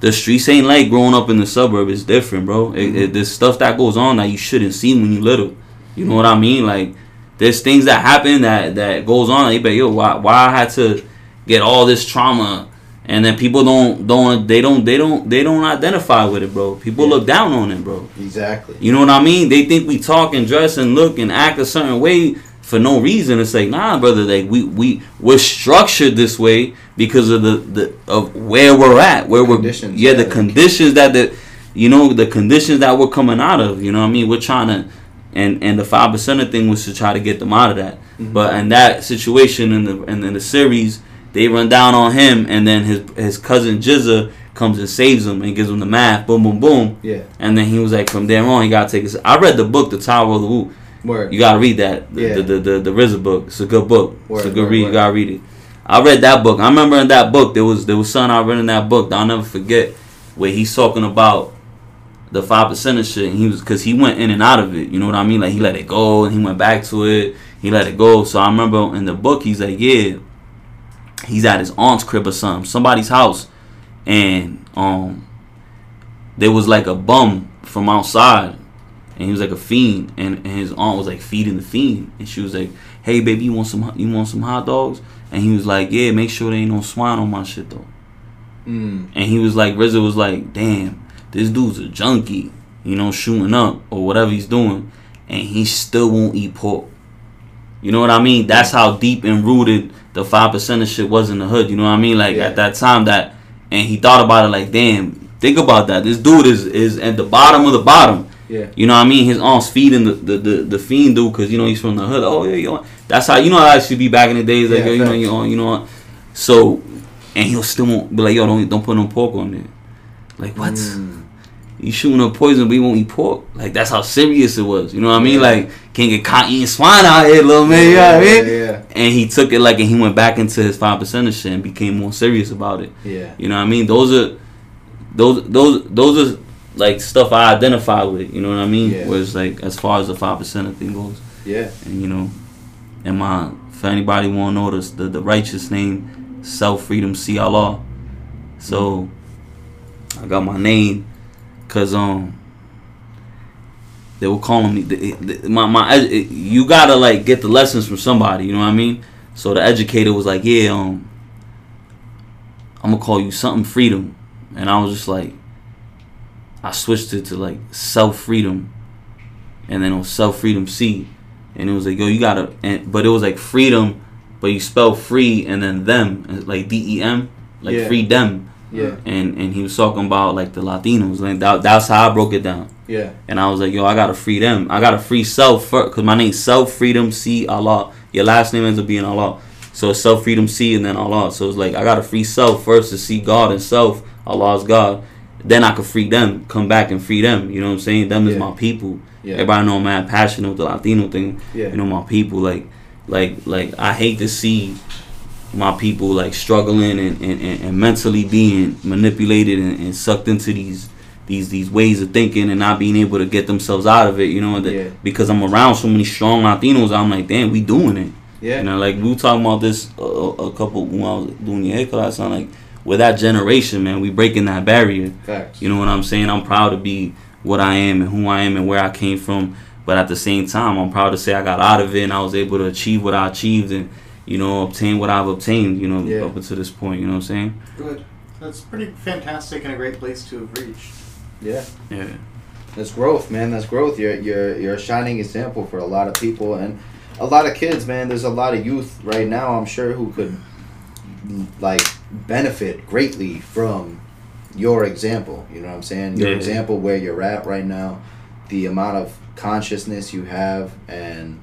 the streets ain't like growing up in the suburb. It's different, bro. It, it, there's stuff that goes on that you shouldn't see when you little. You know what I mean? Like there's things that happen that that goes on. They be like, yo, why why I had to get all this trauma, and then people don't don't they don't they don't they don't identify with it, bro. People Yeah. look down on it, bro. Exactly. You know what I mean? They think we talk and dress and look and act a certain way for no reason. It's like, nah, brother. Like we we we're structured this way because of the, the of where we're at, where we're Conditions, yeah, yeah. the conditions that the you know the conditions that we're coming out of. You know what I mean? We're trying to. And, and the five percenter thing was to try to get them out of that, Mhm. but in that situation in the in, in the series, they run down on him, and then his his cousin GZA comes and saves him and gives him the math, boom, boom, boom, Yeah. and then he was like, from there on, he gotta take his. I read the book, The Tao of the Wu. Word. You gotta read that. The, Yeah. the, the, the, the RZA book. It's a good book. it's a good word, read. You gotta read it. I read that book. I remember in that book there was there was something I read in that book that I'll never forget, where he's talking about the five percent of shit, and he was because he went in and out of it. You know what I mean? Like he let it go, and he went back to it. He let it go. So I remember in the book, he's like, yeah, he's at his aunt's crib or something, somebody's house, and um, there was like a bum from outside, and he was like a fiend, and, and his aunt was like feeding the fiend, and she was like, hey baby, you want some you want some hot dogs? And he was like, yeah, make sure there ain't no swine on my shit though. Mm. And he was like, RZA was like, damn, this dude's a junkie, you know, shooting up or whatever he's doing, and he still won't eat pork. You know what I mean? That's how deep and rooted the five percent of shit was in the hood. You know what I mean? Like Yeah. at that time that, and he thought about it like, damn, think about that. This dude is is at the bottom of the bottom. Yeah. You know what I mean? His aunt's feeding the the, the, the fiend dude because you know he's from the hood. Oh yeah, yo. That's how you know how I should be back in the days. Like Yeah, yo, you know you know you know. So, and he'll still won't be like yo don't don't put no pork on there. Like what? Mm. You shooting up poison, but you won't eat pork. Like that's how serious it was. You know what I mean? Yeah. Like can't get caught eating swine out here, little man. You know what I mean? Yeah. And he took it like and he went back into his five percent of shit and became more serious about it. Yeah. You know what I mean? Those are those those those are like stuff I identify with. You know what I mean? Yeah. Whereas like as far as the five percent of thing goes, Yeah. and you know, and my for anybody want to know this, the the righteous name, self freedom, see Allah. So I got my name, cause um. They were calling me my my. You gotta like get the lessons from somebody. You know what I mean? So the educator was like, "Yeah, um, I'm gonna call you something freedom," and I was just like, I switched it to like self freedom, and then it was self freedom C, and it was like, yo, you gotta, and but it was like freedom, but you spell free and then them, like D E M, like Yeah. free them, Yeah. and and he was talking about like the Latinos, like that, that's how I broke it down. Yeah. And I was like, yo, I gotta free them. I gotta free self first, cause my name's Self Freedom C Allah. Your last name ends up being Allah, so it's Self Freedom C and then Allah. So it's like I gotta free self first to see God and self. Allah's God. Then I could free them, come back and free them. You know what I'm saying? Them is my people. Yeah. Everybody know I'm mad passionate with the Latino thing. Yeah. You know my people. Like, like, like I hate to see my people like struggling and, and, and, mentally being manipulated and, and sucked into these these these ways of thinking and not being able to get themselves out of it. You know, Yeah. because I'm around so many strong Latinos, I'm like, damn, we doing it. Yeah. You know, like we were talking about this a, a couple when I was doing your hair class. I'm like, with that generation, man, we breaking that barrier. Facts. You know what I'm saying? I'm proud to be what I am and who I am and where I came from. But at the same time, I'm proud to say I got out of it and I was able to achieve what I achieved and you know obtain what I've obtained. You know Yeah. up until this point. You know what I'm saying? Good. That's pretty fantastic and a great place to have reached. Yeah. Yeah. That's growth, man. That's growth. You're you're you're a shining example for a lot of people and a lot of kids, man. There's a lot of youth right now, I'm sure, who could like benefit greatly from your example. You know what I'm saying? Your Yeah. example where you're at right now, the amount of consciousness you have and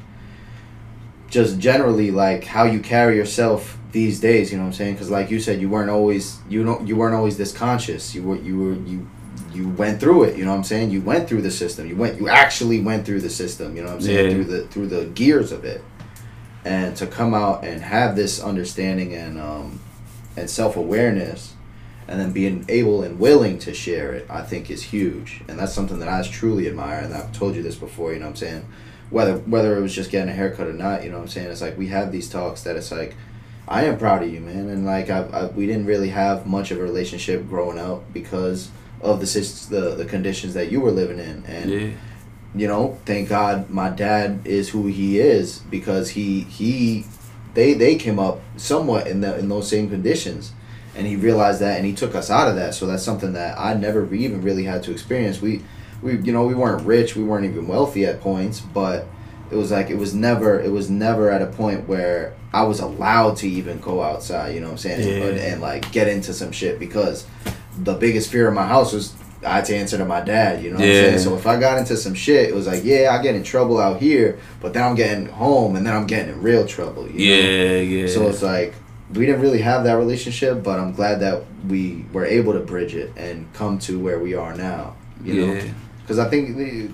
just generally like how you carry yourself these days, you know what I'm saying? Cuz like you said you weren't always you don't you weren't always this conscious. You were you were you you went through it, you know what I'm saying? You went through the system. You went you actually went through the system, you know what I'm saying? Yeah. Through the through the gears of it. And to come out and have this understanding and um and self-awareness and then being able and willing to share it, I think is huge. And that's something that I truly admire and I've told you this before, you know what I'm saying? Whether whether it was just getting a haircut or not, you know what I'm saying? It's like we have these talks that it's like I am proud of you, man. And like I, I we didn't really have much of a relationship growing up because of the the the conditions that you were living in, and Yeah. you know, thank God my dad is who he is because he he they they came up somewhat in the in those same conditions, and he realized that and he took us out of that. So that's something that I never even really had to experience. We we you know we weren't rich, we weren't even wealthy at points, but it was like it was never it was never at a point where I was allowed to even go outside. You know what I'm saying? Yeah. And, and like get into some shit because the biggest fear in my house was I had to answer to my dad. You know what I'm Yeah. saying? So if I got into some shit, it was like yeah, I get in trouble out here, but then I'm getting home and then I'm getting in real trouble. You know? Yeah. Yeah. So it's like we didn't really have that relationship, but I'm glad that we were able to bridge it and come to where we are now. You know, yeah. Because I think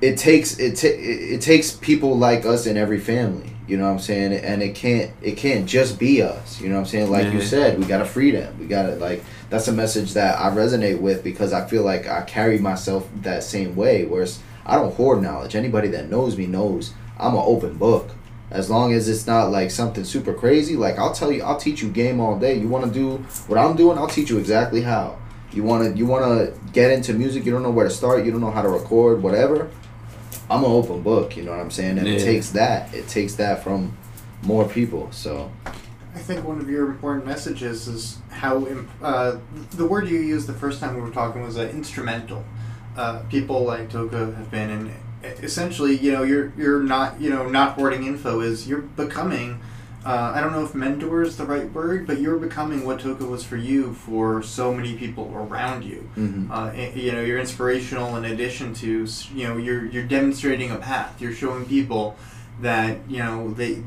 it takes it, ta- it takes people like us in every family. You know what I'm saying? And it can't it can't just be us. You know what I'm saying? Like you said, we gotta free them. We gotta like that's a message that I resonate with because I feel like I carry myself that same way. Whereas I don't hoard knowledge. Anybody that knows me knows I'm an open book. As long as it's not like something super crazy, like I'll tell you, I'll teach you game all day. You want to do what I'm doing? I'll teach you exactly how. You want to you want to get into music? You don't know where to start. You don't know how to record, whatever. I'm an open book. You know what I'm saying? And it takes that. It takes that from more people. So I think one of your important messages is how imp- uh, the word you used the first time we were talking was uh, instrumental. Uh, people like Toka have been, and essentially, you know, you're you're not you know not hoarding info is you're becoming. Uh, I don't know if mentor is the right word, but you're becoming what Toka was for you for so many people around you. mhm. Uh, i- you know, you're inspirational in addition to you know you're you're demonstrating a path. You're showing people that you know they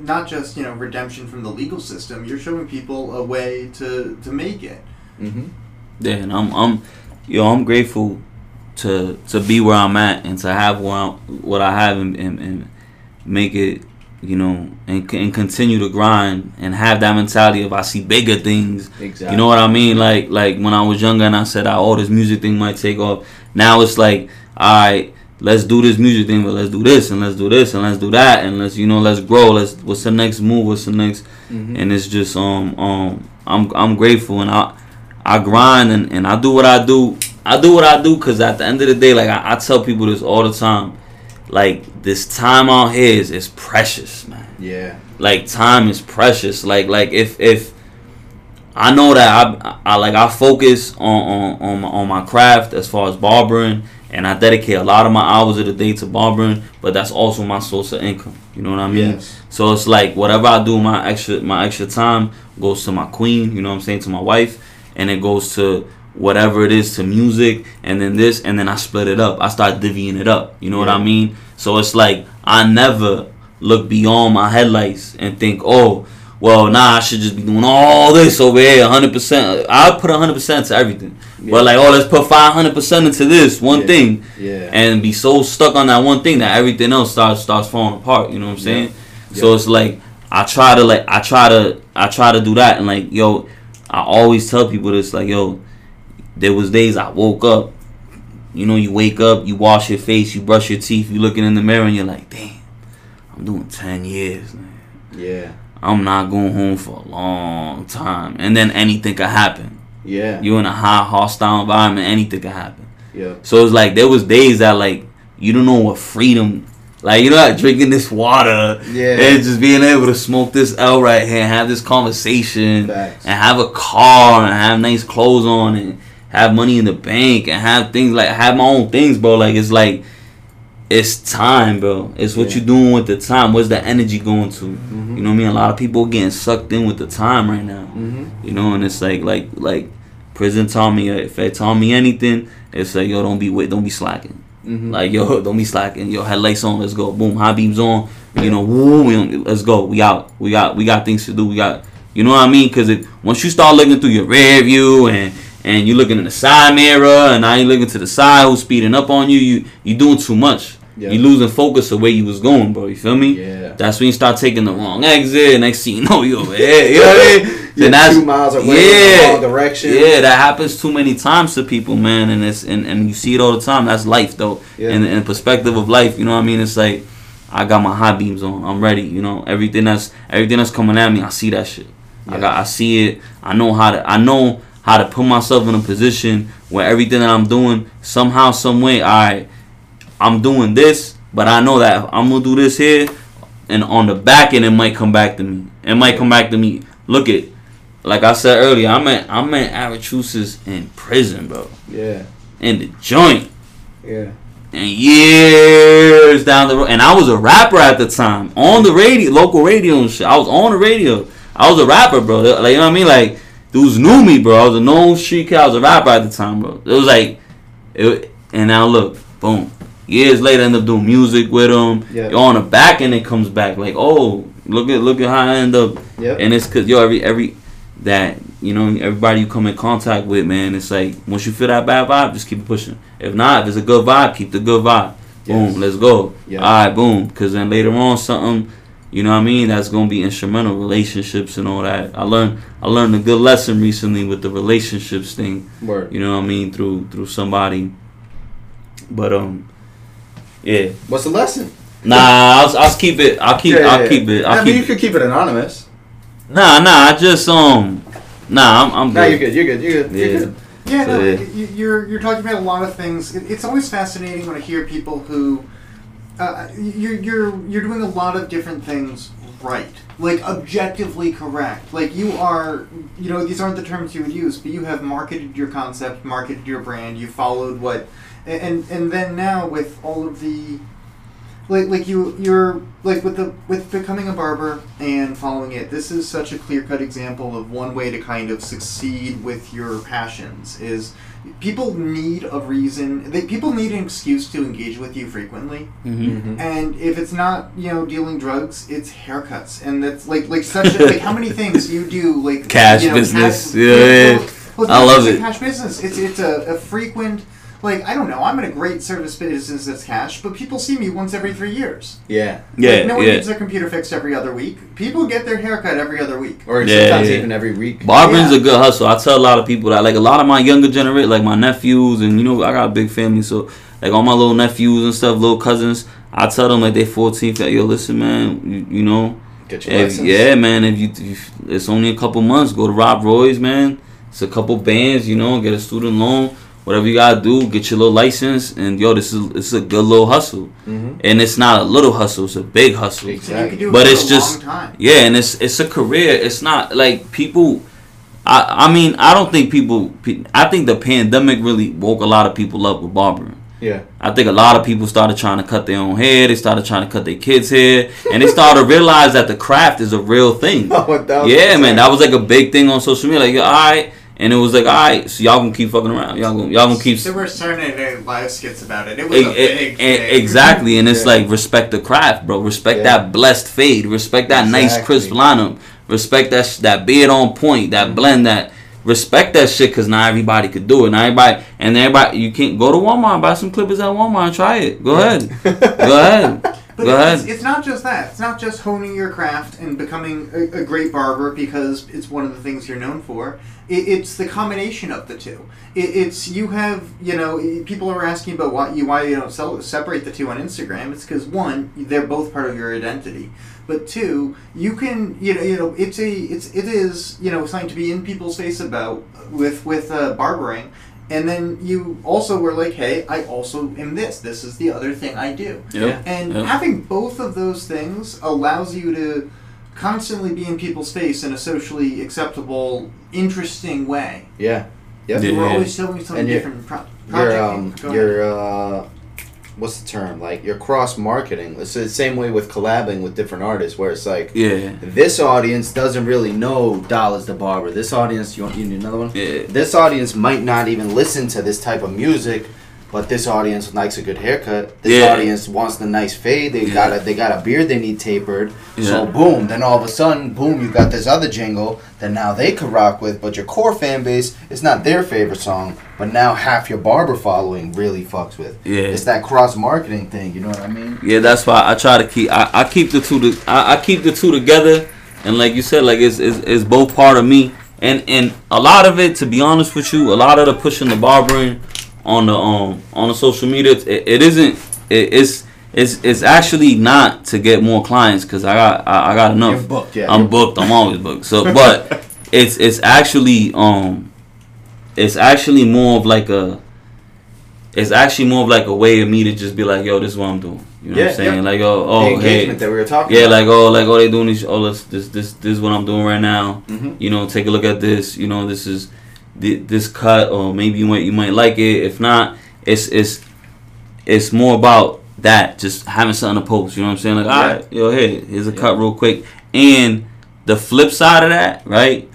not just you know redemption from the legal system. You're showing people a way to to make it. Mhm. Yeah, and I'm I'm yo, I'm grateful to to be where I'm at and to have where I'm, what I have and, and, and make it, you know, and and continue to grind and have that mentality of I see bigger things. Exactly. You know what I mean? Like like when I was younger and I said, "Oh, this music thing might take off." Now it's like, all right, let's do this music thing, but let's do this and let's do this and let's do that and let's you know let's grow. Let's what's the next move? What's the next? Mhm. and it's just um um I'm I'm grateful and I I grind and, and I do what I do. I do what I do because at the end of the day, like I, I tell people this all the time, like this time out here is, is precious, man. Yeah. Like time is precious. Like like if if I know that I, I like I focus on on on my, on my craft as far as barbering, and I dedicate a lot of my hours of the day to barbering. But that's also my source of income. You know what I mean? Yes. So it's like whatever I do, my extra my extra time goes to my queen. You know what I'm saying to my wife, and it goes to whatever it is to music, and then this, and then I split it up. I start divvying it up. You know what I mean? So it's like I never look beyond my headlights and think, oh, well, nah, I should just be doing all this over here, 100%. I put 100% to everything. Yeah. But like, oh, let's put 500% into this one Yeah. thing Yeah. and be so stuck on that one thing that everything else starts starts falling apart. You know what I'm saying? So Yeah. it's like I try to like I try to I try to do that and like yo, I always tell people this like yo, there was days I woke up, you know, you wake up, you wash your face, you brush your teeth, you looking in the mirror and you're like, damn, I'm doing ten years, man. yeah. I'm not going home for a long time, and then anything could happen. Yeah. You're in a high hostile environment, anything could happen. Yeah. So it's like there was days that like you don't know what freedom like you know like drinking this water Yeah. and just being able to smoke this L right here and have this conversation Facts. and have a car and have nice clothes on and have money in the bank and have things like have my own things bro like it's like it's time bro it's what Yeah. you doing with the time where's the energy going to Mhm. you know what I mean a lot of people getting sucked in with the time right now Mhm. you know, and it's like like like prison taught me if they taught me anything, it's like yo don't be wait don't be slacking. Mhm. Like yo don't be slacking. Yo headlights on, let's go. Boom, high beams on. You know, woo, we let's go. We out. We got we got things to do. We got you know what I mean? Because once you start looking through your rear view and and you're looking in the side mirror and now you're looking to the side who's speeding up on you, you you doing too much. Yeah. You losing focus of where you was going, bro. You feel me? Yeah. That's when you start taking the wrong exit. Next thing you know, you over here. You know what I mean? You're Then that's two miles away in yeah, the wrong direction. Yeah, that happens too many times to people, man, and it's and, and you see it all the time. That's life, though. Yeah. In in perspective of life, you know what I mean? It's like I got my high beams on. I'm ready. You know everything that's everything that's coming at me. I see that shit. I Yeah. got I see it. I know how to I know how to put myself in a position where everything that I'm doing somehow, some way, all right, I'm doing this, but I know that I'm gonna do this here, and on the back end, it might come back to me. It might come back to me. Look at, like I said earlier, I'm at I'm at Arachusis in prison, bro, Yeah. in the joint, Yeah. and years down the road. And I was a rapper at the time on the radio, local radio and shit. I was on the radio. I was a rapper, bro. Like you know what I mean? Like dudes knew me, bro. I was a known street kid. I was a rapper at the time, bro. It was like, it, and now look, boom. Years later, I end up doing music with them. Yeah. You're on the back, and it comes back like, oh, look at look at how I end up. Yep. And it's cause yo every every that you know everybody you come in contact with, man. It's like once you feel that bad vibe, just keep pushing. If not, if it's a good vibe, keep the good vibe. Yes. Boom, let's go. Yeah. All right, boom. Because then later on, something, you know what I mean? That's gonna be instrumental, relationships and all that. I learned, I learned a good lesson recently with the relationships thing. Word. You know what I mean? Through through somebody. But um, yeah. What's the lesson? Nah, I'll, I'll keep it. I'll keep. Yeah, yeah, I'll yeah. keep it. I I'll mean, you could keep it anonymous. Nah, nah. I just um. Nah, I'm. I'm No, you're good. good. You're good. You're good. You're Yeah. good. Yeah, So, no, you're you're talking about a lot of things. It's always fascinating when I hear people who uh, you're you're you're doing a lot of different things right, like objectively correct. Like you are, you know, these aren't the terms you would use, but you have marketed your concept, marketed your brand. You followed what, and and then now with all of the like like you you're like with the with becoming a barber and following it this is such a clear cut example of one way to kind of succeed with your passions is people need a reason they people need an excuse to engage with you frequently Mhm. Mhm. and if it's not you know dealing drugs it's haircuts and that's like like such a, like how many things you do like Cash you know, business. cash- Yeah, yeah. well, well, I love it. cash business it's it's a, a frequent like I don't know I'm in a great service business that's cash but people see me once every three years Yeah. Yeah, like, no one yeah. needs their computer fixed every other week. People get their haircut every other week. Or Yeah, sometimes yeah. even every week. Barbering's Yeah. a good hustle. I tell a lot of people that, like a lot of my younger generation, like my nephews, and you know, I got a big family, so like all my little nephews and stuff, little cousins, I tell them like they 14, that yo, listen, man, you, you know, Get your if, license. yeah, man, if you, if it's only a couple months, go to Rob Roy's, man. It's a couple bands, you know, get a student loan, whatever you gotta do, get your little license, and yo, this is it's a good little hustle, Mhm. and it's not a little hustle, it's a big hustle. And you Exactly. can do it But for it's a just- long time. Yeah, and it's it's a career. It's not like people. I I mean I don't think people. I think the pandemic really woke a lot of people up with barbering. Yeah. I think a lot of people started trying to cut their own hair. They started trying to cut their kids' hair, and they started to realize that the craft is a real thing. Oh, Yeah, man, that was like a big thing on social media. Like, all right, and it was like, all right, so y'all gonna keep fucking around. Y'all gonna y'all gonna keep. There were Saturday Night Live skits about it. It was a big e- thing. exactly, and it's Yeah. like respect the craft, bro. Respect Yeah. that blessed fade. Respect that nice crisp lineup. Respect that that beard on point. That Mhm. blend. That respect that shit because not everybody could do it. Not everybody, and everybody you can't go to Walmart buy some clippers at Walmart try it. Go ahead, go ahead, But go it's, ahead. it's not just that. It's not just honing your craft and becoming a, a great barber because it's one of the things you're known for. It, it's the combination of the two. It, it's you have you know people are asking about why you why you don't sell, separate the two on Instagram. It's because one they're both part of your identity, but two you can you know you know it's a it's it is you know something to be in people's face about with with uh, barbering. And then you also were like, "Hey, I also am this. This is the other thing I do." Yep. And Yep. having both of those things allows you to constantly be in people's face in a socially acceptable, interesting way. Yeah. Yep. Yeah. We're always showing something And you're- different. Pro- You're um Go you're uh what's the term? Like you're cross marketing. It's the same way with collabing with different artists where it's like Yeah, this audience doesn't really know Dollaz Da Barba. This audience you want you need another one? yeah, This audience might not even listen to this type of music, but this audience likes a good haircut. This Yeah. audience wants the nice fade. They Yeah. got a they got a beard they need tapered. So boom, then all of a sudden, boom, you got this other jingle that now they could rock with, but your core fan base is not their favorite song, but now half your barber following really fucks with. yeah. It's that cross marketing thing, you know what I mean? Yeah, that's why I try to keep. I, I keep the two. To, I, I keep the two together, and like you said, like it's, it's it's both part of me. And and a lot of it, to be honest with you, a lot of the pushing the barbering on the um on the social media, it, it isn't. It, it's it's it's actually not to get more clients because I got I, I got enough. You're booked, yeah. I'm booked. I'm always booked. So, but it's it's actually um, it's actually more of like a. It's actually more of like a way of me to just be like, yo, this is what I'm doing. You know what I'm saying? yeah. Like, oh, the oh, hey, that we were talking yeah, about. like, oh, like, oh, they doing this, oh, this, this, this, this is what I'm doing right now. Mhm. You know, take a look at this. You know, this is thi- this cut, or maybe you might you might like it. If not, it's it's it's more about that, just having something to post. You know what I'm saying? Like, all right, yo, hey, here's a Yeah. cut real quick. And the flip side of that, right?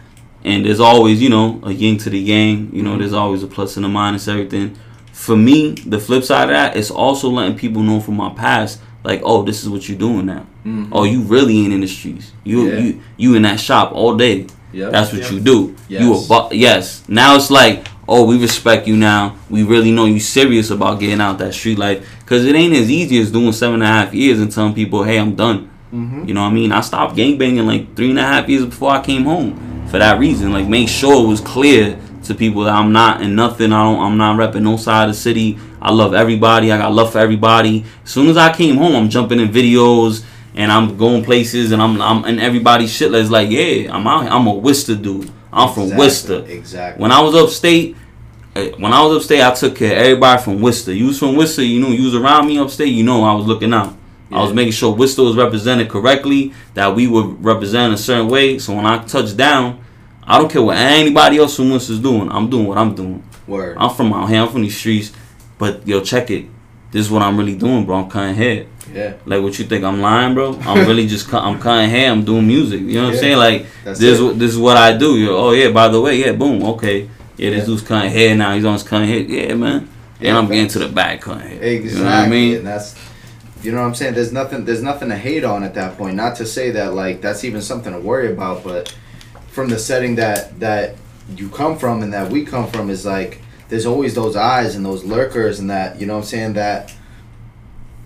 And there's always, you know, a yin to the yang. You know, Mhm. there's always a plus and a minus, everything. For me, the flip side of that is also letting people know from my past, like, oh, this is what you're doing now. Mhm. Oh, you really ain't in the streets. You Yeah. you you in that shop all day. Yep. That's what Yep. you do. You a Yes. yes. Now it's like, oh, we respect you now. We really know you serious about getting out that street life. Cause it ain't as easy as doing seven and a half years and telling people, hey, I'm done. Mm-hmm. You know what I mean? I stopped gangbanging like three and a half years before I came home. For that reason, like make sure it was clear to people that I'm not in nothing. I don't. I'm not repping no side of the city. I love everybody. I got love for everybody. As soon as I came home, I'm jumping in videos and I'm going places and I'm I'm in everybody's shit. It's like yeah, I'm out. I'm a Worcester dude. I'm from Exactly, Worcester. Exactly. When I was upstate, eh, when I was upstate, I took care of everybody from Worcester. You was from Worcester, you know, you was around me upstate, you know, I was looking out. I was making sure Worcester was represented correctly, that we were represented a certain way. So when I touch down, I don't care what anybody else from Worcester's doing. I'm doing what I'm doing. Word. I'm from out here. I'm from these streets. But yo, check it. This is what I'm really doing, bro. I'm cutting hair. Yeah. Like what you think I'm lying, bro? I'm really just I'm cutting hair. I'm doing music. You know what I'm saying? Like That's this, it. this is what I do. Yo, oh yeah. By the way, yeah. Boom. Okay. Yeah, this Yeah. dude's cutting hair now. He's on his cutting hair. Yeah, man. Yeah, and I'm getting to the back cutting hair. Exactly. You know what I mean? And that's you know what I'm saying? There's nothing there's nothing to hate on at that point. Not to say that like that's even something to worry about, but from the setting that that you come from and that we come from is like there's always those eyes and those lurkers and that you know what I'm saying that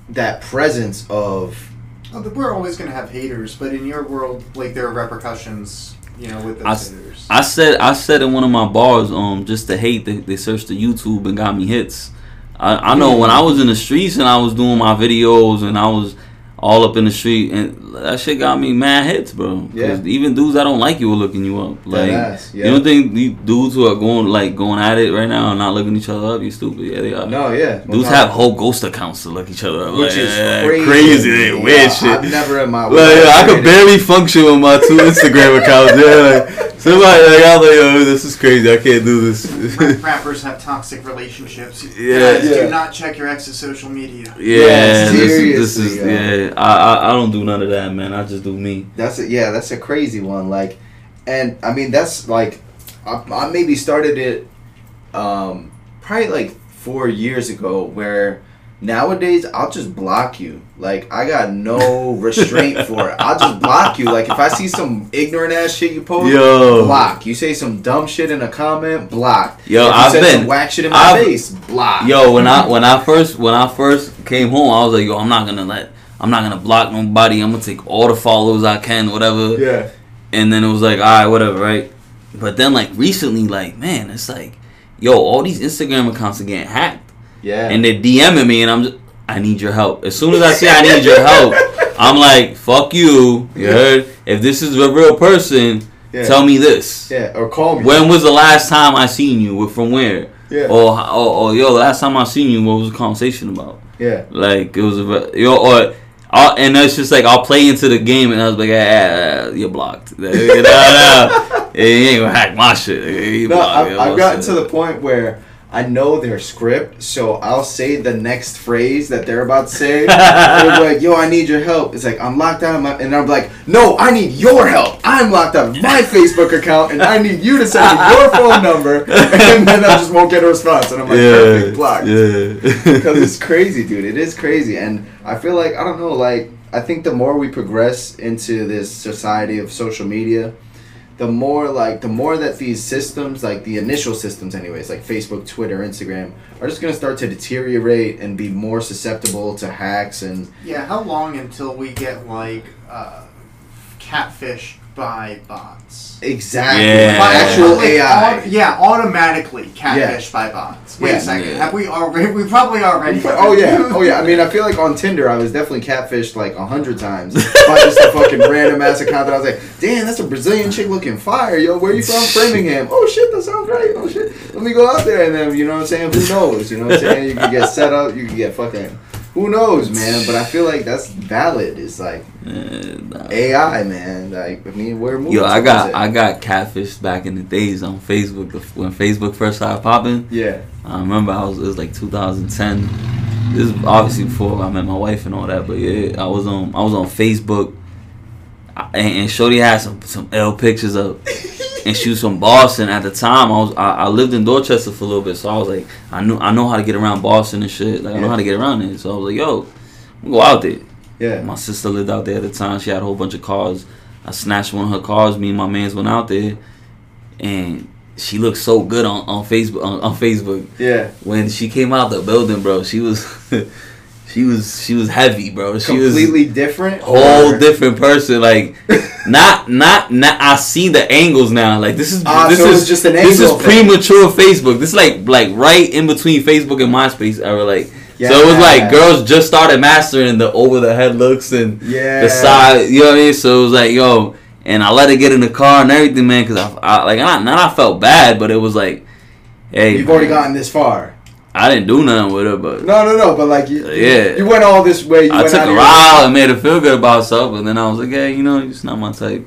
that presence of Oh, we're always going to have haters, but in your world, like there are repercussions, you know, with I those s- haters. I said I said in one of my bars, um, just to hate they, they searched the YouTube and got me hits. I, I know when I was in the streets and I was doing my videos and I was all up in the street and that shit got me mad hits, bro. Yeah. even dudes I don't like you were looking you up. Like ass, yeah. you don't think these dudes who are going like going at it right now are not looking each other up? You stupid. Yeah, they are. no, yeah. Dudes Well, have no, whole ghost accounts to look each other up. which like, is yeah, crazy. crazy. They Yeah, weird shit. I've never in my Like, yeah, I could barely function with my two Instagram accounts. Yeah, like, somebody like I was like, yo, this is crazy. I can't do this. Rappers have toxic relationships. Yeah. Guys, Yeah. do not check your ex's social media. yeah, this, is- this seriously, is yo. yeah. I, I I don't do none of that, man. I just do me. That's a, yeah, that's a crazy one. Like, and I mean that's like, I, I maybe started it, um, probably like four years ago. Where nowadays I'll just block you. Like I got no restraint for it. I'll just block you. Like if I see some ignorant ass shit you post, Yo. block. You say some dumb shit in a comment, block. Yo, I've been- whack shit in my I've- face, block. Yo, when I when I first when I first came home, I was like, yo, I'm not gonna let. I'm not gonna block nobody. I'm gonna take all the followers I can, whatever. yeah, And then it was like, all right, whatever, right? But then like recently, like man, it's like, yo, all these Instagram accounts are getting hacked. yeah. and they're DMing me, and I'm just, I need your help. As soon as I say I need your help, I'm like, fuck you. You heard? If this is a real person, yeah. tell me this. Yeah, or call me. When was the last time I seen you? From where? Yeah. Or, or, or yo, last time I seen you, what was the conversation about? yeah. Like it was about yo or. I'll, and it's just like I'll play into the game, and I was like, ah, ah, "You're blocked. no, no, you ain't gonna hack my shit. You No, blocked. I've, I've gotten to the point where I know their script, so I'll say the next phrase that they're about to say. they'll be like, "Yo, I need your help." It's like I'm locked out of my, and I'm like, "No, I need your help. I'm locked out of my Facebook account, and I need you to send me your phone number." And then I just won't get a response, and I'm like, "Perfect, blocked." Yeah. Because it's crazy, dude. It is crazy, and I feel like I don't know. Like I think the more we progress into this society of social media, the more like the more that these systems, like the initial systems, anyways, like Facebook, Twitter, Instagram, are just gonna start to deteriorate and be more susceptible to hacks and Yeah, how long until we get like uh, catfish by bots? exactly Yeah. like actual AI. au- yeah, automatically catfish by bots. Wait Yeah. a second. Yeah. Have we already? We probably already. Oh yeah, oh yeah. I mean, I feel like on Tinder, I was definitely catfished like a hundred times by just a fucking random ass account that I was like, "Damn, that's a Brazilian chick looking fire, yo. Where you from? Framingham. Oh shit, that sounds right. Oh shit, let me go out there and then you know what I'm saying. Who knows? You know what I'm saying? You can get set up. You can get fucking. Who knows, man? But I feel like that's valid. It's like Yeah, Eh, nah. AI, man. Like I mean, we're moving. Yo, I got. I got catfished back in the days on Facebook when Facebook first started popping. yeah, I remember I was it was like 2010. This is obviously before I met my wife and all that, but yeah, I was on I was on Facebook, and, and Shorty had some some L pictures up, and she was from Boston at the time. I was I, I lived in Dorchester for a little bit, so I was like I knew I know how to get around Boston and shit. Like I know how to get around it. So I was like, yo, I'm gonna go out there. Yeah, My sister lived out there at the time. She had a whole bunch of cars. I snatched one of her cars. Me and my mans went out there, and she looked so good on, on Facebook on, on Facebook. Yeah. When she came out the building, bro, she was she was she was heavy, bro. She Completely different. whole or- different person. Like not not not I see the angles now. Like this is Ah, this so is just an angle. this is thing. premature Facebook. This is like like right in between Facebook and MySpace era. Like Yeah. so it was like girls just started mastering the over the head looks and Yeah. the side. You know what I mean? So it was like yo, and I let her get in the car and everything, man. Cause I, I like not not I felt bad, but it was like, hey, You've already gotten this far. I didn't do nothing with her, but No, no, no. But like you, Yeah. you went all this way. You I went took out her of and made her feel good about herself, and then I was like, hey, you know, it's not my type.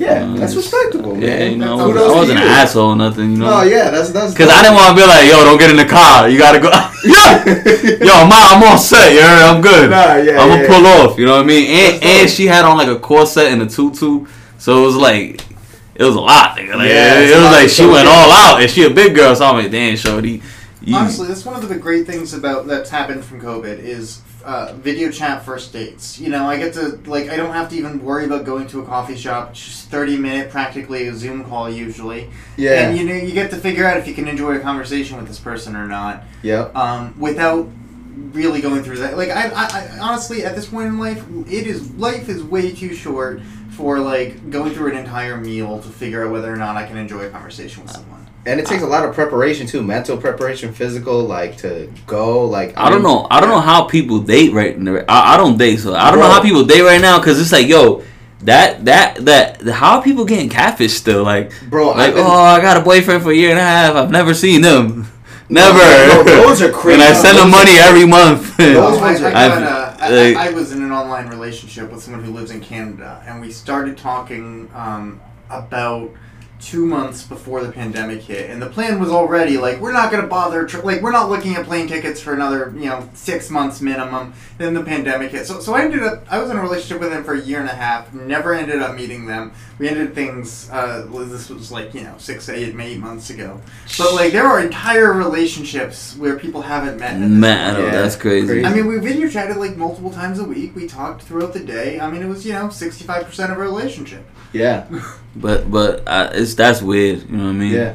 Yeah, that's respectable, man. Yeah, you know, I wasn't, I wasn't an asshole or nothing, you know. No, yeah, that's that's. Cause I didn't want to be like, yo, don't get in the car. You gotta go. yo, yo, ma, I'm all set. You heard? I'm good. Nah, yeah, I'm gonna yeah. pull off. You know what I mean? And and she had on like a corset and a tutu, so it was like, it was a lot. Nigga. Like, Yeah, it, it was like she went all out, and she a big girl, so I'm like, damn, shorty. You, Honestly, that's one of the great things about that's happened from COVID is uh, video chat first dates. You know, I get to like I don't have to even worry about going to a coffee shop. It's just thirty minute, practically a Zoom call usually. Yeah. And you know, you get to figure out if you can enjoy a conversation with this person or not, Yep. um, without really going through that. Like I, I, I honestly, at this point in life, it is life is way too short for like going through an entire meal to figure out whether or not I can enjoy a conversation with someone. And it takes a lot of preparation too, mental preparation, physical, like to go, like I don't mean, know. I don't know how people date right now. I, I don't date, so I don't know how people date right now. Cause it's like, yo, that that that how are people getting catfish still? Like, bro. like been- oh, I got a boyfriend for a year and a half. I've never seen them. Never. Those are crazy. and I send them money every month. Those ones are- I've- I, like- I, I was in an online relationship with someone who lives in Canada, and we started talking um, about two months before the pandemic hit. And the plan was already like, we're not going to bother, tr- like, we're not looking at plane tickets for another, you know, six months minimum. Then the pandemic hit. So, so I ended up, I was in a relationship with him for a year and a half, never ended up meeting them. We ended things, uh, this was like, you know, six, eight, eight months ago. But, like, there are entire relationships where people haven't met. Man, point. Yeah, that's crazy. crazy. I mean, we've video chatted like multiple times a week. We talked throughout the day. I mean, it was you know sixty five percent of a relationship. Yeah. But but uh, it's that's weird. You know what I mean? Yeah.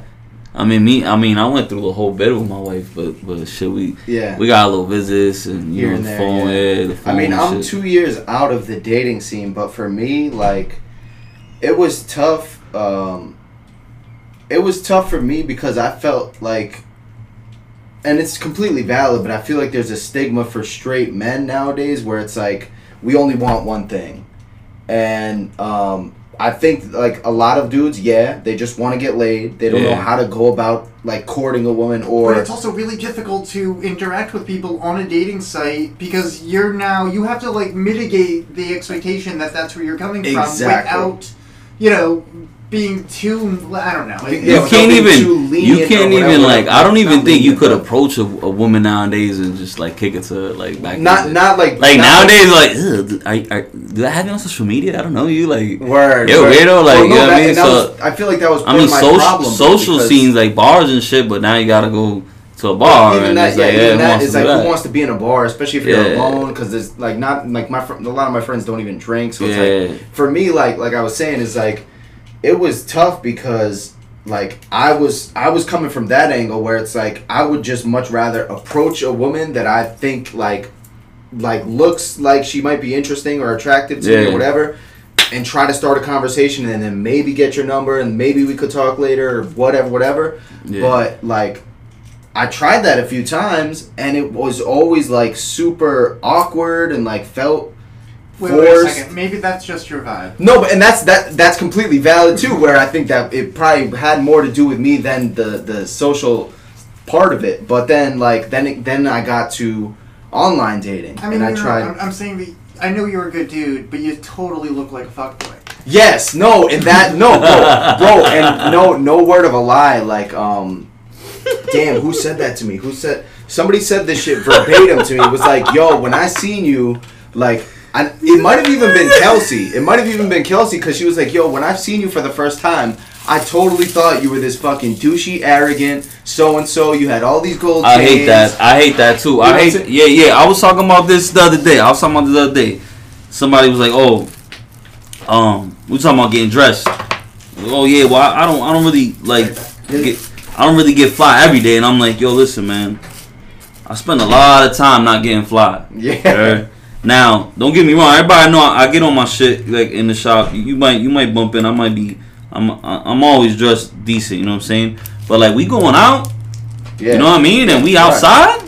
I mean me. I mean I went through the whole bit with my wife, but but shit, we Yeah. we got a little visits and you Here know and the there, phone. yeah. Yeah, the I mean, I'm shit. two years out of the dating scene, but for me, like, it was tough. Um, it was tough for me because I felt like, and it's completely valid, but I feel like there's a stigma for straight men nowadays where it's like we only want one thing, and um, I think like a lot of dudes, yeah, they just want to get laid. They don't know how to go about like courting a woman or but it's also really difficult to interact with people on a dating site because you're now you have to like mitigate the expectation that that's where you're coming from Exactly. without you know being too I don't know. It- Yeah, you can't even you lenient can't even like I don't even think you could but- approach a, a woman nowadays and just like kick it to her, like back not not like like not nowadays like I, I, do I have you on social media I don't know you like Word. Yo, word. weirdo, like, you know what I mean? So- was- I feel like that was. I mean social social scenes like bars and shit but now you gotta go to a bar Even and that, yeah, like even yeah, that is like do who wants to be in a bar, especially if you're Yeah. alone, because there's like not like my fr- a lot of my friends don't even drink, so it's Yeah. like for me, like like I was saying, is like it was tough because like I was I was coming from that angle where it's like I would just much rather approach a woman that I think like like looks like she might be interesting or attractive to me or whatever and try to start a conversation and then maybe get your number and maybe we could talk later or whatever whatever Yeah. but like I tried that a few times and it was always like super awkward and like felt Wait, wait a second. Maybe that's just your vibe. No, but and that's that that's completely valid too. Where I think that it probably had more to do with me than the the social part of it. But then like then it, then I got to online dating I mean, and I tried. I'm, I'm saying that I know you're a good dude, but you totally look like a fuckboy. Yes, no, and that no, bro, bro, and no, no word of a lie. Like, um, damn, who said that to me? Who said? Somebody said this shit verbatim to me. It was like, yo, when I seen you, like, I, it might have even been Kelsey. It might have even been Kelsey because she was like, yo, when I've seen you for the first time. I totally thought you were this fucking douchey, arrogant, so and so. You had all these gold I chains. hate that. I hate that too. know I hate. saying? Yeah, yeah. I was talking about this the other day. I was talking about this the other day. Somebody was like, "Oh, um, we talking about getting dressed." Oh yeah. Well, I, I don't. I don't really like. get, I don't really get fly every day, and I'm like, yo, listen, man, I spend a lot of time not getting fly. Yeah. Alright? Now, don't get me wrong. Everybody know I, I get on my shit like in the shop. You, might you might bump in. I might be. I'm I'm always dressed decent. You know what I'm saying? But like we going out. Yeah. You know what I mean? And we outside.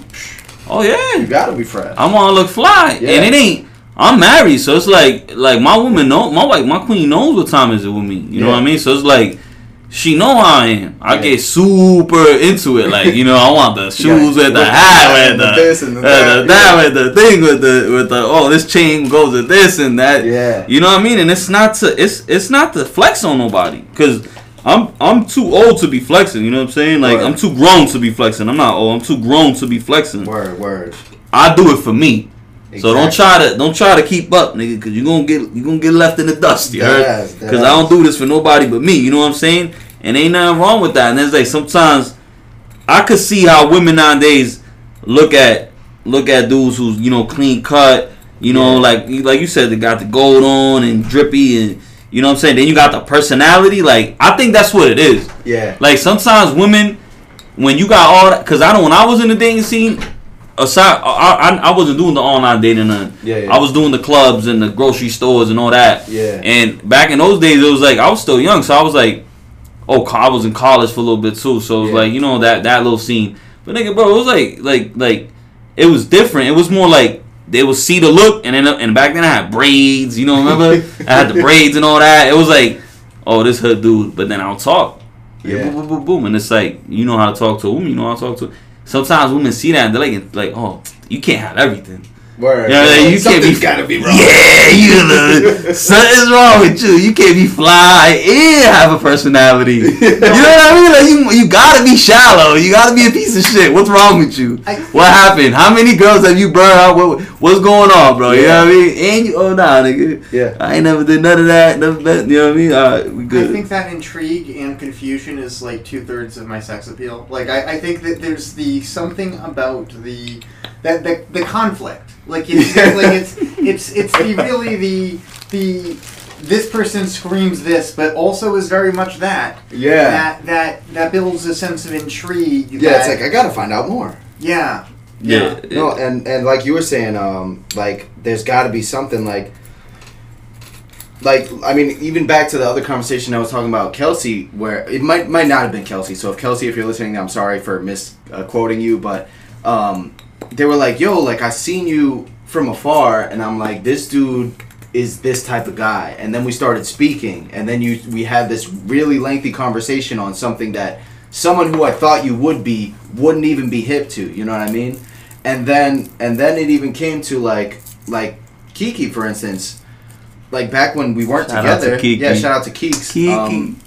Oh yeah. You gotta be fresh. I want to look fly, Yeah. and it ain't. I'm married, so it's like like my woman know my wife my queen knows what time is it with me. You know what I mean? So it's like she know how I am. I Yeah. get super into it. Like you know, I want the shoes with the with hat, with the, the this and the uh, that, the that, yeah. with the thing, with the with the oh this chain goes with this and that. Yeah. You know what I mean? And it's not to it's it's not to flex on nobody because. I'm I'm too old to be flexing, you know what I'm saying? Like Word. I'm too grown to be flexing. I'm not old. I'm too grown to be flexing. Word, word. I do it for me. So don't try to don't try to keep up, nigga, because you gonna get you gonna get left in the dust. You heard? Because I don't do this for nobody but me. You know what I'm saying? And ain't nothing wrong with that. And it's like sometimes I could see how women nowadays look at look at dudes who's you know clean cut. You know, Yeah. like like you said, they got the gold on and drippy and you know what I'm saying. Then you got the personality. Like I think that's what it is. Yeah. Like sometimes women, when you got all that, because I know when I was in the dating scene, aside, I, I, I wasn't doing the online dating. None. Yeah, yeah. I was doing the clubs and the grocery stores and all that. Yeah. And back in those days, it was like I was still young, so I was like, oh, I was in college for a little bit too. So it was Yeah. like you know that that little scene. But nigga, bro, it was like like like it was different. It was more like they would see the look, and then and back then I had braids. You know, remember I had the braids and all that. It was like, oh, this her dude. But then I'll talk. Yeah. Yeah. Boom, boom, boom, boom. And it's like, you know how to talk to a woman, you know how to talk to. Sometimes women see that and they're like, like, oh, you can't have everything. Word. Yeah, like, you can't be- Something's gotta be wrong. Yeah, you know, something's wrong with you. You can't be fly and have a personality. You know what I mean? Like you, you gotta be shallow. You gotta be a piece of shit. What's wrong with you? I- what happened? How many girls have you burned out? What, what's going on, bro? You know what I mean? And you, oh nah, nigga. Yeah. I ain't never did none of that. Never been, you know what I mean? All right, we good. I think that intrigue and confusion is like two thirds of my sex appeal. Like I, I think that there's the something about the that the, the conflict. Like it's like it's it's it's the really the the this person screams this, but also is very much that. Yeah. That that that builds a sense of intrigue. Yeah, it's like I gotta find out more. yeah. yeah. No, and and like you were saying, um, like there's got to be something like, like I mean, even back to the other conversation I was talking about Kelsey, where it might might not have been Kelsey. So if Kelsey, if you're listening, I'm sorry for misquoting uh, you, but um, they were like, "Yo, like I seen you from afar," and I'm like, "This dude." is this type of guy and then we started speaking and then you we had this really lengthy conversation on something that someone who I thought you would be wouldn't even be hip to you know what I mean and then and then it even came to like like Kiki for instance like back when we weren't Shout out to together Kiki. yeah shout out to Keeks Kiki. um,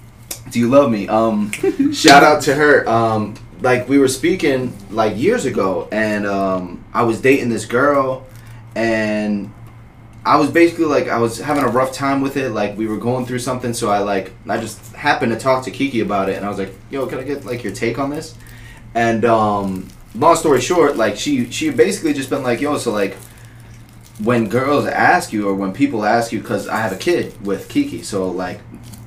do you love me um shout out to her um like we were speaking like years ago and um I was dating this girl and I was basically like I was having a rough time with it. Like we were going through something, so I like I just happened to talk to Kiki about it, and I was like, "Yo, can I get like your take on this?" And um, long story short, like she she basically just been like, "Yo, so like when girls ask you or when people ask you, because I have a kid with Kiki, so like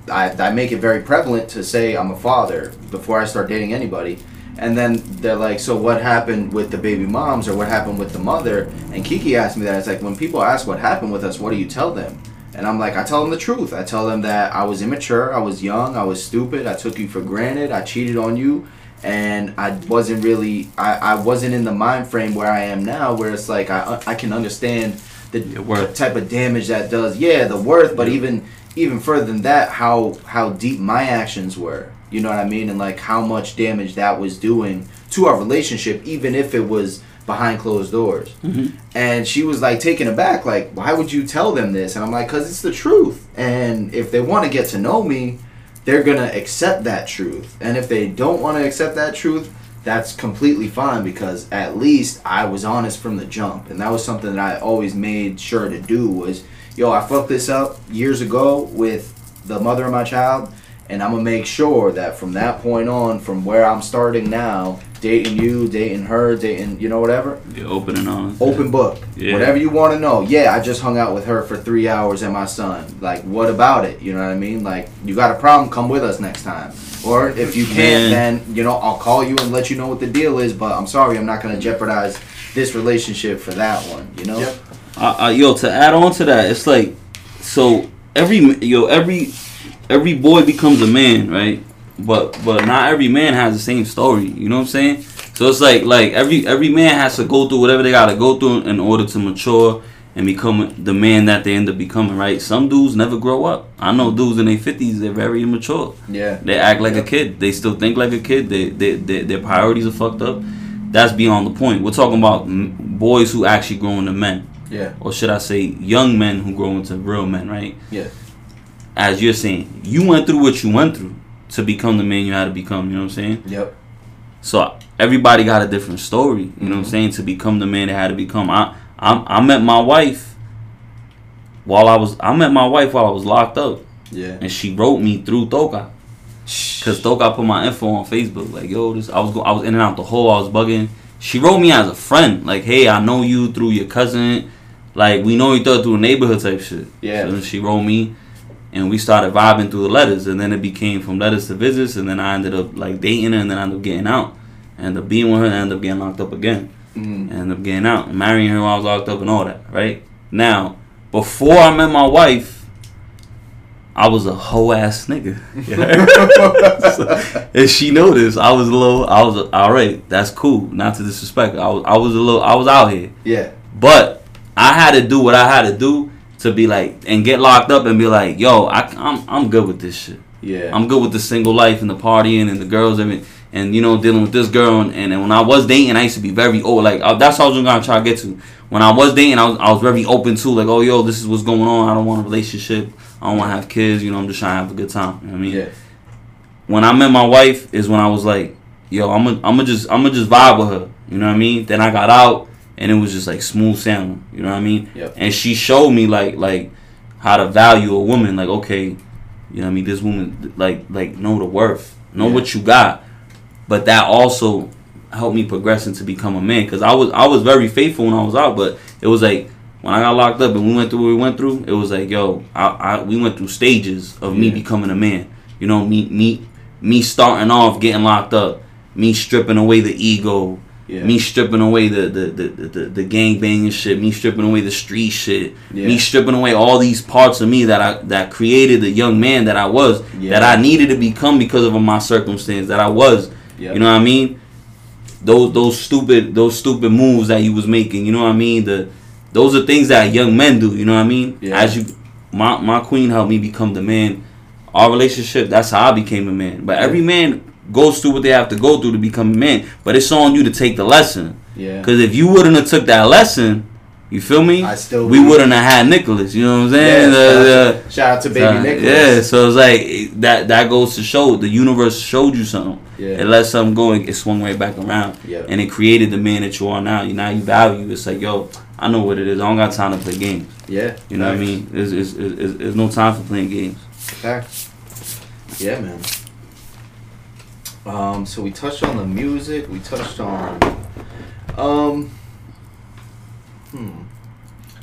I I make it very prevalent to say I'm a father before I start dating anybody." And then they're like, so what happened with the baby moms or what happened with the mother? And Kiki asked me that. It's like, when people ask what happened with us, what do you tell them? And I'm like, I tell them the truth. I tell them that I was immature, I was young, I was stupid, I took you for granted, I cheated on you, and I wasn't really, I, I wasn't in the mind frame where I am now, where it's like I, uh, I can understand the type of damage that does. Yeah, the worth, but even even further than that, how how deep my actions were. You know what I mean? And like how much damage that was doing to our relationship, even if it was behind closed doors. Mhm. And she was like taken aback, like, why would you tell them this? And I'm like, because it's the truth. And if they want to get to know me, they're going to accept that truth. And if they don't want to accept that truth, that's completely fine because at least I was honest from the jump. And that was something that I always made sure to do was, yo, I fucked this up years ago with the mother of my child. And I'm gonna make sure that from that point on, from where I'm starting now, dating you, dating her, dating you know whatever, You're open and honest. open book. Yeah. Whatever you want to know. Yeah, I just hung out with her for three hours and my son. Like, what about it? You know what I mean? Like, you got a problem? Come with us next time. Or if you can't, then you know I'll call you and let you know what the deal is. But I'm sorry, I'm not gonna jeopardize this relationship for that one. You know. Yep. Uh, uh, yo, to add on to that, it's like so every yo every every boy becomes a man, right? But but not every man has the same story. You know what I'm saying? So it's like like every every man has to go through whatever they gotta go through in order to mature and become the man that they end up becoming. Right? Some dudes never grow up. I know dudes in their fifties they're very immature. Yeah. They act like Yep. a kid. They still think like a kid. They, they, they their priorities are fucked up. That's beyond the point. We're talking about boys who actually grow into men Yeah. or should I say, young men who grow into real men, right? Yeah. As you're saying, you went through what you went through to become the man you had to become. You know what I'm saying? Yep. So everybody got a different story. You know what I'm mm-hmm. saying? To become the man they had to become. I I, I met my wife while I was I met my wife while I was locked up, Yeah. and she wrote me through Toka. Cause Toka put my info on Facebook, like yo, this I was go, I was in and out the hole, I was bugging. She wrote me as a friend, like hey, I know you through your cousin, like we know each other through the neighborhood type shit. Yeah. So she wrote me, and we started vibing through the letters, and then it became from letters to visits, and then I ended up like dating her, and then I ended up getting out, and ended up being with her, and ended up getting locked up again, Mm. and ended up getting out, and marrying her while I was locked up, and all that. Right now, before I met my wife. I was a hoe ass nigga. and she noticed I was a little. I was all right. That's cool. Not to disrespect. her. I was. I was a little. I was out here, yeah. but I had to do what I had to do to be like and get locked up and be like, yo, I, I'm I'm good with this shit. Yeah. I'm good with the single life and the partying and the girls and and you know dealing with this girl and, and, when I was dating I used to be very old like uh, that's what I was gonna try to get to when I was dating I was I was very open to like oh yo this is what's going on I don't want a relationship I don't want to have kids you know I'm just trying to have a good time you know what I mean yeah. when I met my wife is when I was like, yo, I'm gonna I'm just I'm gonna just vibe with her. You know what I mean? Then I got out and it was just like smooth sailing. You know what I mean? Yep. And she showed me like like how to value a woman. Like okay, you know what I mean? This woman like like know the worth, know Yeah. what you got. But that also helped me progress into become a man because I was I was very faithful when I was out, but it was like. When I got locked up and we went through what we went through, it was like, yo, I, I we went through stages of me Yeah. becoming a man. You know, me me me starting off getting locked up, me stripping away the ego, Yeah. me stripping away the the, the, the, the, gang banging shit, me stripping away the street shit, Yeah. me stripping away all these parts of me that I that created the young man that I was, Yeah. that I needed to become because of my circumstance that I was. Yep. You know what I mean? Those those stupid those stupid moves that you was making, you know what I mean? The those are things that young men do, you know what I mean? As you my my queen helped me become the man. Our relationship, that's how I became a man. But every man goes through what they have to go through to become a man. But it's on you to take the lesson. Yeah. Because if you wouldn't have took that lesson, you feel me? I still we would. wouldn't have had Nicholas. You know what I'm Yeah, saying? out to, shout out to baby uh, Nicholas. Yeah, so it's like that. That goes to show the universe showed you something. Yeah. It let something go and it swung right back around. Yep. And it created the man that you are now. You now you value. It's like yo, I know what it is. I don't got time to play games. Yeah. You know what I mean? There's, there's, no time for playing games. Facts. Yeah, man. Um, so we touched on the music. We touched on, um, hmm.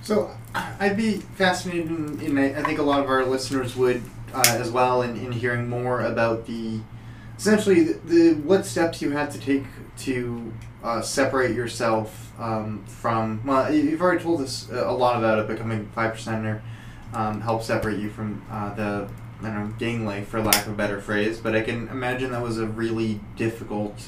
So I'd be fascinated in, in I think a lot of our listeners would uh, as well in, in hearing more about the essentially the, the what steps you had to take to uh, separate yourself um, from well you- you've already told us a lot about it becoming five percenter um, help separate you from uh, the I don't know gang life for lack of a better phrase but I can imagine that was a really difficult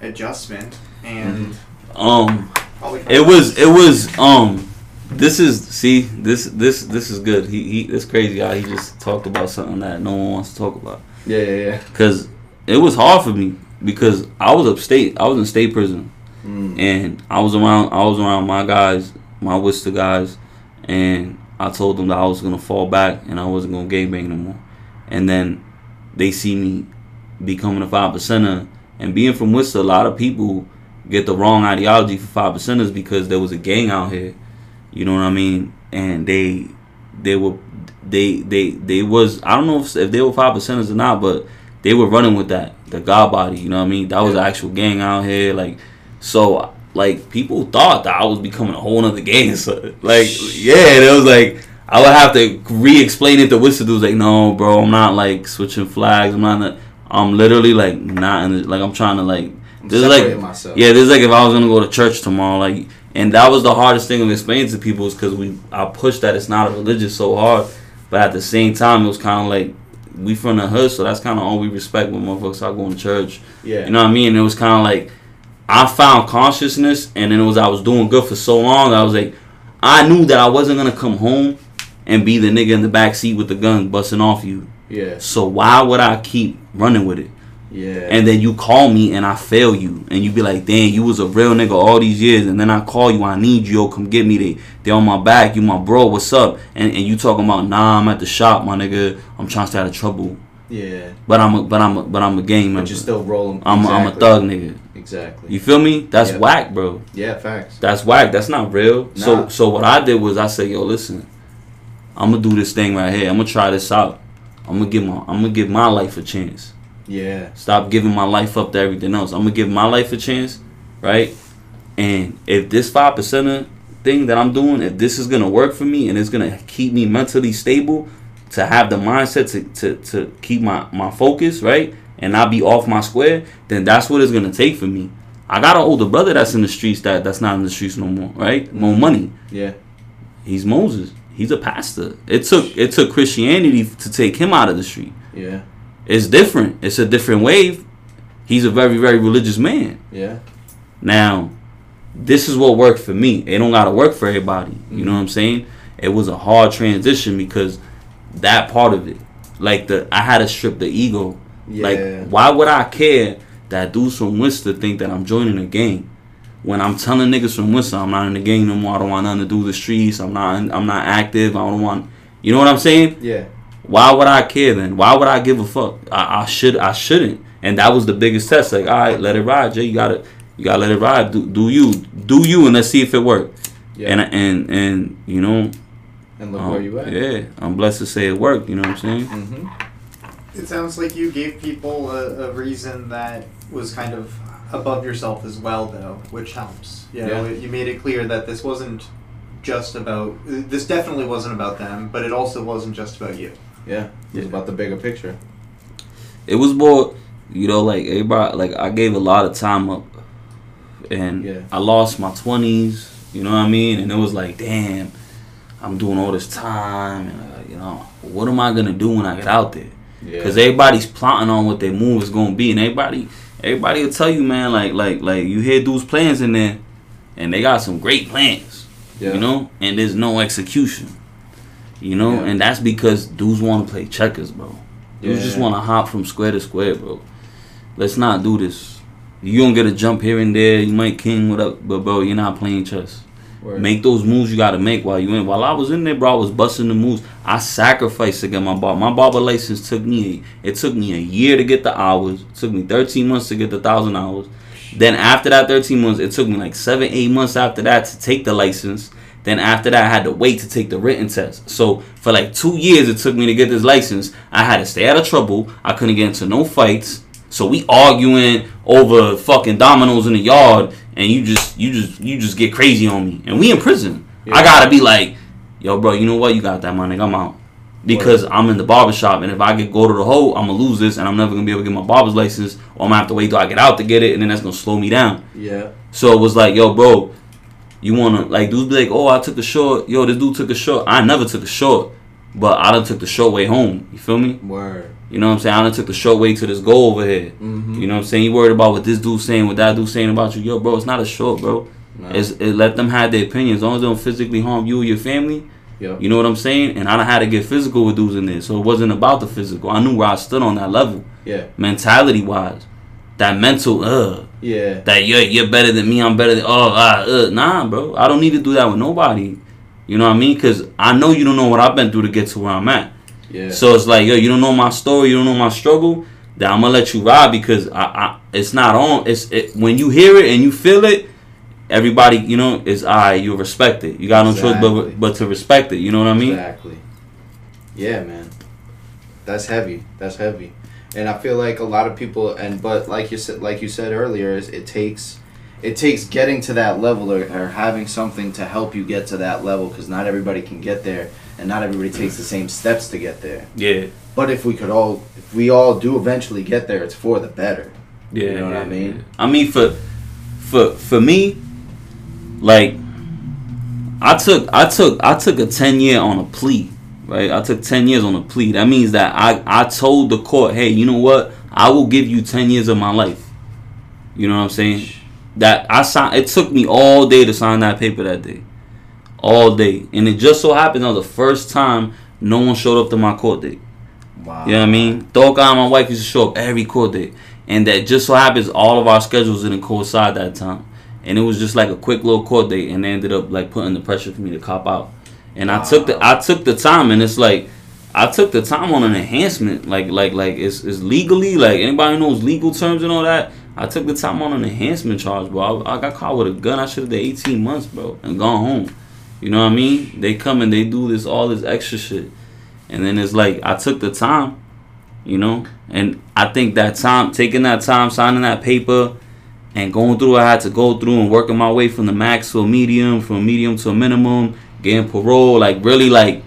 adjustment and Um, it was it was um. This is see this this this is good. He he. It's crazy how he just talked about something that no one wants to talk about. Yeah, yeah, yeah. Cause it was hard for me because I was upstate. I was in state prison. Mm. and I was around I was around my guys, my Worcester guys, and I told them that I was gonna fall back and I wasn't gonna gangbang no more. And then they see me becoming a five percenter and being from Worcester, a lot of people get the wrong ideology for five percenters because there was a gang out here. You know what I mean? And they they were they they they was I don't know if, if they were five percenters or not, but they were running with that the God body. You know what I mean? That was an actual gang out here. Like so, like people thought that I was becoming a whole nother gang. So, like yeah, and it was like I would have to re-explain it to Worcester dudes. Like no, bro, I'm not like switching flags. I'm not. I'm literally like not in the, like I'm trying to like this is like myself. yeah this is like if I was gonna go to church tomorrow like and that was the hardest thing of explaining to people is because we I pushed that it's not a religion so hard but at the same time it was kind of like we from the hood so that's kind of all we respect when motherfuckers are going to church yeah, you know what I mean? It was kind of like I found consciousness, and then it was I was doing good for so long. I was like, I knew that I wasn't gonna come home and be the nigga in the back seat with the gun busting off you. yeah, So why would I keep running with it? yeah. And then you call me and I fail you, and you be like, "Damn, you was a real nigga all these years." And then I call you, I need you, yo, come get me. They they on my back, you my bro, what's up? And and you talking about, nah, I'm at the shop, my nigga. I'm trying to stay out of trouble, yeah, but I'm a but I'm a but I'm a gang member. but you're still rolling. I'm a, I'm a thug nigga. Exactly. You feel me? That's Yeah. whack, bro. yeah, facts. That's whack. That's not real. So Nah. so what I did was I said, yo, listen, I'm gonna do this thing right here. I'm gonna try this out. I'm gonna give my I'm gonna give my life a chance. Yeah, Stop giving my life up to everything else. I'm gonna give my life a chance, right? And if this five percenter thing that I'm doing, if this is gonna work for me and it's gonna keep me mentally stable, to have the mindset to, to, to keep my, my focus, right? And not be off my square, then that's what it's gonna take for me. I got an older brother that's in the streets that that's not in the streets no more, right? More mm-hmm. money. yeah, He's Moses. He's a pastor. It took it took Christianity to take him out of the street. yeah, It's different. It's a different wave. He's a very very religious man. yeah, Now, this is what worked for me. It don't gotta work for everybody. You mm-hmm. know what I'm saying? It was a hard transition because that part of it, like the I had to strip the ego. yeah. Like, why would I care that dudes from Worcester think that I'm joining a gang? When I'm telling niggas from Worcester I'm not in the gang no more. I don't want nothing to do with the streets. I'm not. I'm not active. I don't want. You know what I'm saying? yeah, Why would I care then? Why would I give a fuck? I, I should. I shouldn't. And that was the biggest test. Like, all right, let it ride, Jay. You gotta. You gotta let it ride. Do, do you? Do you? And let's see if it worked. yeah. And and and you know. And look um, where you at. Yeah, I'm blessed to say it worked. You know what I'm saying? Mm-hmm. It sounds like you gave people a, a reason that was kind of above yourself as well, though, which helps. You know, Yeah. you made it clear that this wasn't just about. This definitely wasn't about them, but it also wasn't just about you. Yeah, it was Yeah. about the bigger picture. It was more, you know, like everybody. Like I gave a lot of time up, and Yeah. I lost my twenties. You know what I mean? And it was like, damn, I'm doing all this time, and uh, you know, what am I gonna do when I get out there? Yeah, Cause everybody's plotting on what their move is gonna be, and everybody, everybody will tell you, man, like, like, like you hear dudes' plans in there, and they got some great plans, yeah. you know, and there's no execution, you know, Yeah. and that's because dudes want to play checkers, bro. Dudes just want to hop from square to square, bro. Let's not do this. You gonna get a jump here and there. You might king what up, but bro, you're not playing chess. Word. Make those moves you gotta make while you in. While I was in there, bro, I was busting the moves. I sacrificed to get my barber. My barber license took me. It took me a year to get the hours. It took me 13 months to get the thousand hours. Then after that 13 months, it took me like seven, eight months after that to take the license. Then after that, I had to wait to take the written test. So for like two years, it took me to get this license. I had to stay out of trouble. I couldn't get into no fights. So we arguing over fucking dominoes in the yard, and you just you just you just get crazy on me, and we in prison. I gotta be like, yo, bro, you know what? You got that, money. I'm out because I'm in the barber shop, and if I get go to the hole, I'm gonna lose this, and I'm never gonna be able to get my barber's license, or I'm gonna have to wait till I get out to get it, and then that's gonna slow me down. Yeah, So it was like, yo, bro, you wanna like dudes be like, oh, I took a short. Yo, this dude took a short. I never took a short, but I done took the short way home. You feel me? word. You know what I'm saying? I done took the short way to this goal over here. Mm-hmm. You know what I'm saying? You worried about what this dude's saying, what that dude's saying about you. Yo, bro, it's not a short, bro. It's, it let them have their opinions. As long as they don't physically harm you or your family, Yep. you know what I'm saying? And I done had to get physical with dudes in there. So it wasn't about the physical. I knew where I stood on that level. Yeah, Mentality wise. That mental, uh, yeah, that you're you're better than me, I'm better than oh uh, uh nah bro. I don't need to do that with nobody. You know what I mean? Cause I know you don't know what I've been through to get to where I'm at. Yeah. So it's like, yo, you don't know my story, you don't know my struggle. That I'm gonna let you ride because I, I it's not on. It's it, when you hear it and you feel it, everybody, you know, is I. you respect it. You got no choice but but to respect it. You know what I mean? Exactly. Yeah, man. That's heavy. That's heavy. And I feel like a lot of people and but like you said like you said earlier is it takes it takes getting to that level or, or having something to help you get to that level because not everybody can get there and not everybody takes the same steps to get there. Yeah. But if we could all, if we all do eventually get there, it's for the better. Yeah, You know what I mean? yeah. I mean for for for me, like I took I took I took a ten year on a plea, right? I took ten years on a plea. That means that I I told the court, hey, you know what? I will give you ten years of my life. You know what I'm saying? That I signed. It took me all day to sign that paper that day, all day, and it just so happened that was the first time no one showed up to my court date. Wow. You know what I mean? Dog and my wife used to show up every court date. And that just so happens all of our schedules didn't coincide that time. And it was just like a quick little court date and they ended up like putting the pressure for me to cop out. And I took the I took the time and it's like I took the time on an enhancement. Like like like it's, it's legally like anybody knows legal terms and all that. I took the time on an enhancement charge, bro. I, I got caught with a gun. I should have did 18 months, bro, and gone home. You know what I mean? They come and they do this all this extra shit. And then it's like I took the time, you know, and I think that time, taking that time, signing that paper, and going through what I had to go through and working my way from the max to a medium, from a medium to a minimum, getting parole, like really like,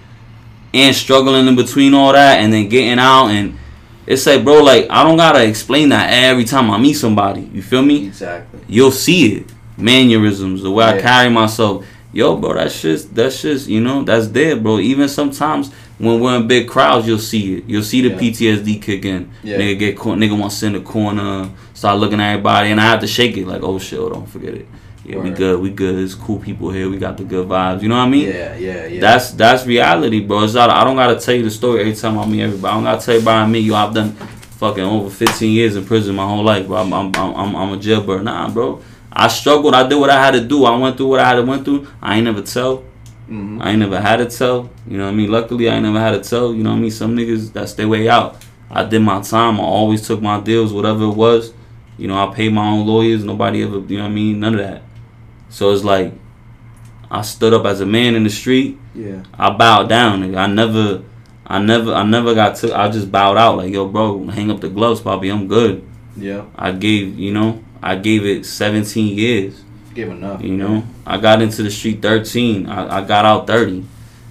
and struggling in between all that, and then getting out, and it's like, bro, like I don't gotta explain that every time I meet somebody. You feel me? Exactly. you'll see it. Mannerisms, the way I carry myself. Yo, bro, that's just that's just you know that's there, bro. Even sometimes when we're in big crowds, you'll see it. You'll see the Yeah. PTSD kick in. Yeah. Nigga get caught. Nigga want to sit in the corner, start looking at everybody, and I have to shake it like, oh shit, oh, don't forget it. Yeah, we good, we good. It's cool people here. We got the good vibes. You know what I mean? Yeah, yeah, yeah. That's that's reality, bro. It's not, I don't gotta tell you the story every time I meet everybody. I don't gotta tell you about me. Yo, I've done fucking over 15 years in prison my whole life, bro. I'm I'm I'm, I'm, I'm a jailbird. Nah, bro. I struggled. I did what I had to do. I went through what I had to went through. I ain't never tell. Mhm. I ain't never had to tell. You know what I mean? Luckily, I ain't never had to tell. You know what I mean? Some niggas that's their way out. I did my time. I always took my deals, whatever it was. You know, I paid my own lawyers. Nobody ever, you know what I mean? None of that. So it's like, I stood up as a man in the street. yeah. I bowed down. Nigga. I never, I never, I never got to. I just bowed out. Like, yo, bro, hang up the gloves, Poppy. I'm good. Yeah. I gave, you know, I gave it 17 years. Give enough. You know, I got into the street 13. I, I got out 30.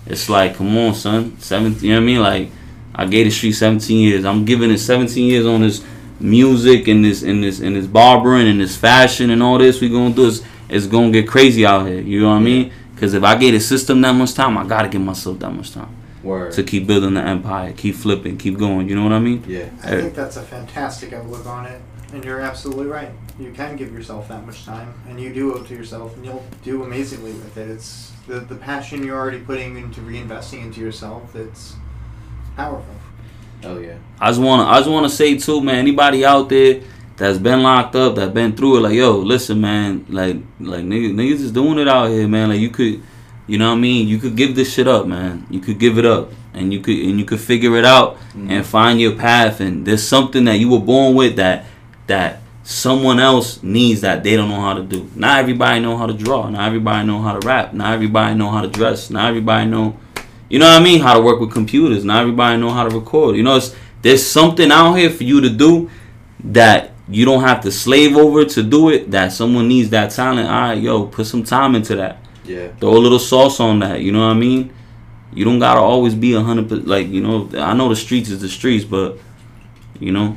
It's like, come on, son. 17, you know what I mean? Like, I gave the street 17 years. I'm giving it 17 years on this music and this and this and this barbering and this fashion and all this. We gonna do is it's gonna get crazy out here. You know what I mean? Because if I gave the system that much time, I gotta give myself that much time Word. to keep building the empire, keep flipping, keep going. You know what I mean? yeah. I think that's a fantastic outlook on it, and you're absolutely right. You can give yourself that much time, and you do owe it to yourself, and you'll do amazingly with it. It's the the passion you're already putting into reinvesting into yourself. It's powerful. Oh yeah. I just wanna I just wanna say too, man, anybody out there that's been locked up, that been through it, like, yo, listen, man, like like niggas, niggas is doing it out here, man. Like you could you know what I mean? You could give this shit up, man. You could give it up. And you could and you could figure it out mm-hmm. and find your path and there's something that you were born with that that someone else needs that they don't know how to do. Not everybody know how to draw. Not everybody know how to rap. Not everybody know how to dress. Not everybody know you know what I mean? How to work with computers. Not everybody know how to record. You know, it's, there's something out here for you to do that you don't have to slave over to do it. That someone needs that talent. All right, yo, put some time into that. Yeah. Throw a little sauce on that. You know what I mean? You don't gotta always be a hundred. Like you know, I know the streets is the streets, but you know,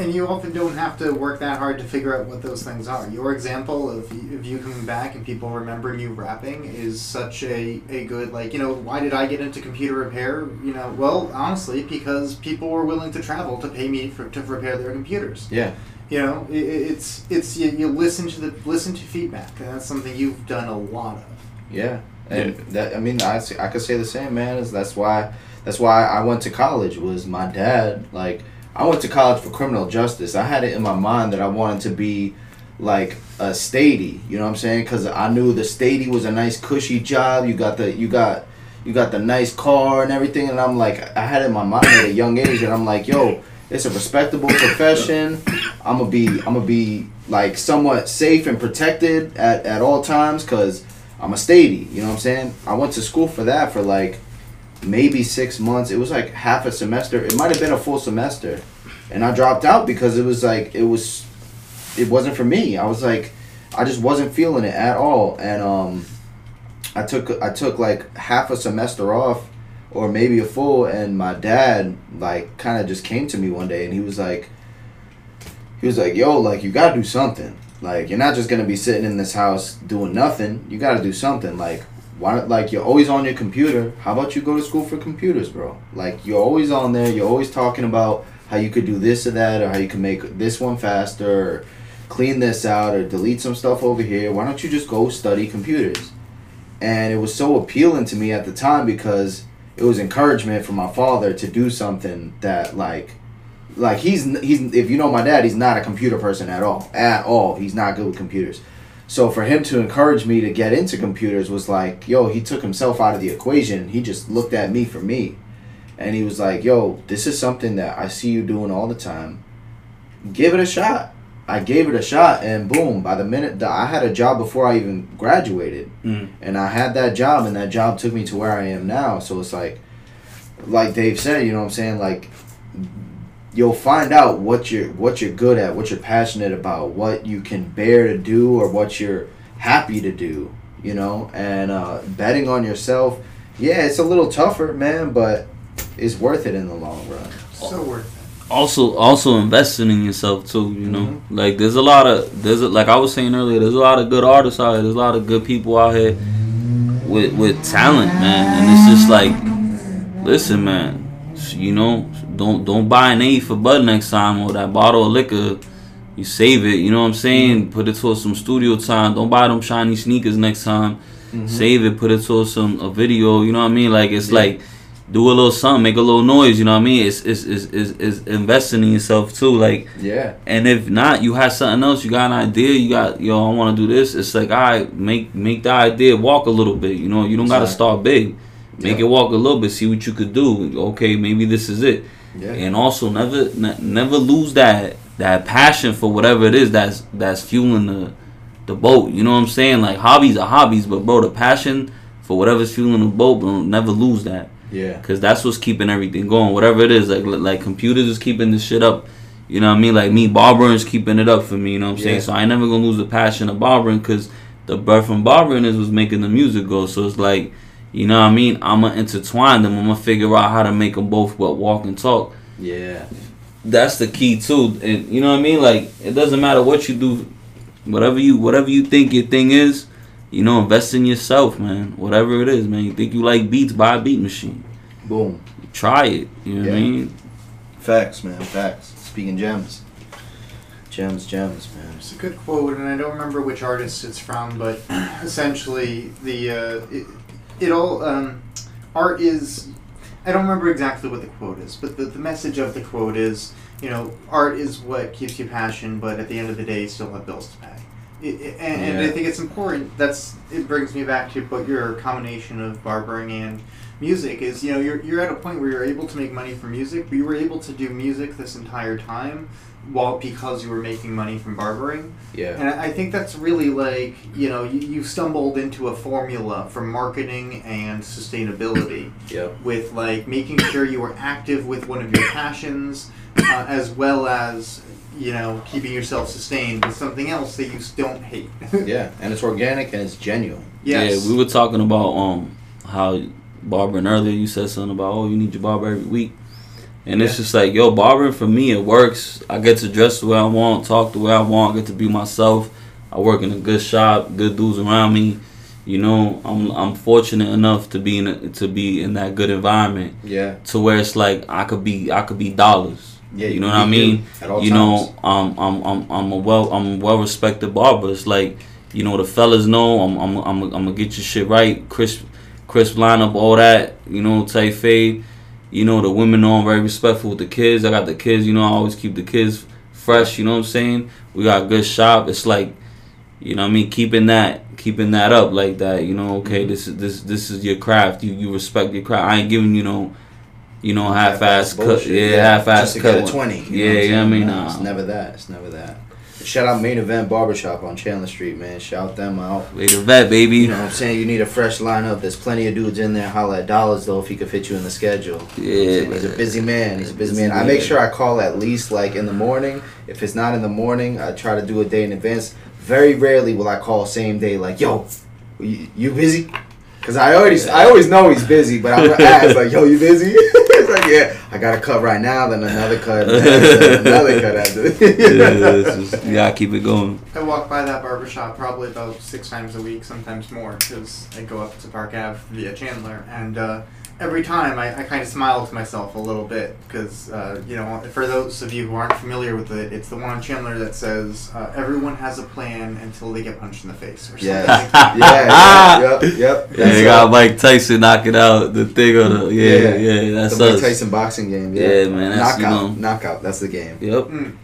And you often don't have to work that hard to figure out what those things are. Your example of, of you coming back and people remembering you rapping is such a, a good, like, you know, why did I get into computer repair? You know, well, honestly, because people were willing to travel to pay me for, to repair their computers. Yeah. You know, i i- it's, it's you, you listen to the listen to feedback, and that's something you've done a lot of. Yeah, and that I mean I, I could say the same, man. Is that's why that's why I went to college. Was my dad like I went to college for criminal justice. I had it in my mind that I wanted to be like a statey. You know what I'm saying? Because I knew the statey was a nice cushy job. You got the you got you got the nice car and everything. And I'm like I had it in my mind at a young age, and I'm like, yo, it's a respectable profession. I'm gonna be I'm gonna be like somewhat safe and protected at, at all times because I'm a statey. You know what I'm saying? I went to school for that for like maybe six months. It was like half a semester. It might have been a full semester, and I dropped out because it was like it was it wasn't for me. I was like I just wasn't feeling it at all, and um, I took I took like half a semester off or maybe a full. And my dad like kind of just came to me one day and he was like, he was like, "Yo, like you gotta do something. Like you're not just gonna be sitting in this house doing nothing. You gotta do something. Like why like you're always on your computer. How about you go to school for computers, bro? Like you're always on there. You're always talking about how you could do this or that, or how you can make this one faster, or clean this out, or delete some stuff over here. Why don't you just go study computers? And it was so appealing to me at the time because it was encouragement from my father to do something that like like he's he's if you know my dad he's not a computer person at all at all he's not good with computers so for him to encourage me to get into computers was like yo he took himself out of the equation he just looked at me for me and he was like yo this is something that i see you doing all the time give it a shot i gave it a shot and boom by the minute that i had a job before i even graduated Mm. and I had that job, and that job took me to where I am now. So it's like, like Dave said, you know what I'm saying? Like, you'll find out what you're what you're good at, what you're passionate about, what you can bear to do, or what you're happy to do. You know, and uh, betting on yourself, yeah, it's a little tougher, man, but it's worth it in the long run. So worth it. also also investing in yourself too you know Mm-hmm. like there's a lot of there's a, like i was saying earlier there's a lot of good artists out here there's a lot of good people out here with with talent man and it's just like listen man you know don't don't buy an A for bud next time or that bottle of liquor you save it you know what i'm saying mm-hmm. put it towards some studio time don't buy them shiny sneakers next time mm-hmm. save it put it towards some a video you know what i mean like it's Yeah. like do a little something, make a little noise. You know what I mean? It's it's, it's, it's, it's investing in yourself too. Like, Yeah, and if not, you have something else. You got an idea. You got yo, I want to do this. It's like, all right, make make the idea walk a little bit. You know, you don't got to Exactly. start big. Make Yeah. it walk a little bit. See what you could do. Okay, maybe this is it. yeah, And also, never ne- never lose that that passion for whatever it is that's that's fueling the the boat. You know what I'm saying? Like hobbies are hobbies, but bro, the passion for whatever's fueling the boat, bro, never lose that. yeah, Cause that's what's keeping everything going. Whatever it is, like like computers is keeping this shit up. You know what I mean? Like me, barbering is keeping it up for me. You know what I'm Yeah. saying? So I ain't never gonna lose the passion of barbering, cause the birth from barbering is was making the music go. So it's like, you know what I mean? I'm gonna intertwine them. I'm gonna figure out how to make them both what walk and talk. yeah, That's the key too. And you know what I mean? Like it doesn't matter what you do, whatever you whatever you think your thing is. You know, invest in yourself, man. Whatever it is, man. You think you like beats, buy a beat machine boom. try it. You know what I mean? Facts, man, facts. Speaking gems, gems, gems, man. It's a good quote, and I don't remember which artist it's from, but essentially the uh, it, it all um, art is. I don't remember exactly what the quote is, but the, the message of the quote is, you know, art is what keeps you passion, but at the end of the day, you still have bills to pay. It, it- and, and I think it's important. That's it brings me back to what your combination of barbering and music is. You know, you're you're at a point where you're able to make money from music, but you were able to do music this entire time, while because you were making money from barbering. Yeah, And I I think that's really like, you know, you, you stumbled into a formula for marketing and sustainability yep, with like making sure you were active with one of your passions uh, as well as, you know, keeping yourself sustained with something else that you don't hate. yeah, and it's organic and it's genuine. yes. Yeah, we were talking about um how barbering earlier. You said something about oh you need your barber every week, and it's just like yo barbering for me it works. I get to dress the way I want, talk the way I want, I get to be myself. I work in a good shop, good dudes around me. You know, I'm I'm fortunate enough to be in a, to be in that good environment Yeah, to where it's like I could be I could be Dollaz. yeah. you know what I mean. At all you times. know, um, I'm I'm I'm a well I'm a well respected barber. It's like you know the fellas know I'm I'm I'm I'm gonna get your shit right, crisp crisp lineup, all that. You know, tight fade. You know the women know I'm very respectful with the kids. I got the kids. You know, I always keep the kids fresh. You know what I'm saying? We got a good shop. It's like, you know what I mean, keeping that keeping that up like that. You know, okay, mm-hmm. this is this this is your craft. You you respect your craft. I ain't giving you no. You know, half-ass cut, bullshit. yeah, half-ass cut. get a twenty. you know yeah, what yeah, I mean, No, nah. it's never that. It's never that. Shout out Main Event Barbershop on Chandler Street, man. Shout them out. To vet, baby. You know what I'm saying? You need a fresh lineup. There's plenty of dudes in there. Holla at Dollaz, though, if he could fit you in the schedule. Yeah, He's a busy man. He's a busy Busy man. I make sure I call at least like in the morning. If it's not in the morning, I try to do a day in advance. Very rarely will I call same day like, yo, you busy? Cause I already, I always know he's busy, but I'm gonna ask like, "Yo, you busy?" it's like, "Yeah, I got a cut right now, then another cut, then another cut after." yeah, it's just, you gotta keep it going. I walk by that barbershop probably about six times a week, sometimes more, because I go up to Park Ave via Chandler, and uh, every time I, I kind of smile to myself a little bit, because, uh, you know, for those of you who aren't familiar with it, it's the one on Chandler that says, uh, everyone has a plan until they get punched in the face, or something Yeah, like yeah, yeah, yep, yep. Yeah, they got Mike Tyson knocking out the thing on the yeah, yeah, that's the Mike us. Tyson boxing game. Yeah, Yeah, man, that's, you knockout, know- knockout. That's the game. Yep. Mm.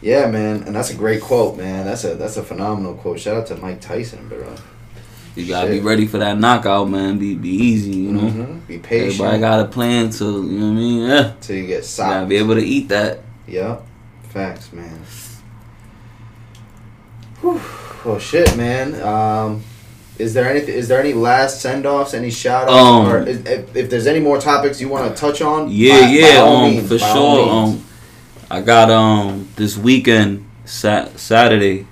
Yeah, man, and that's a great quote, man. That's a that's a phenomenal quote. Shout out to Mike Tyson, bro. You gotta Shit. be ready for that knockout, man. Be be easy, you know. Mhm. Be patient Everybody got a plan to, you know what I mean? Yeah. till you get You gotta be able to eat that. Yep. Facts, man. Whew. Well, shit, man. Um, is there any is there any last send offs, any shout outs, Um, or is, if, if there's any more topics you want to touch on? Yeah, by- by yeah, all um, means, for sure. Um, I got um this weekend, sat- Saturday.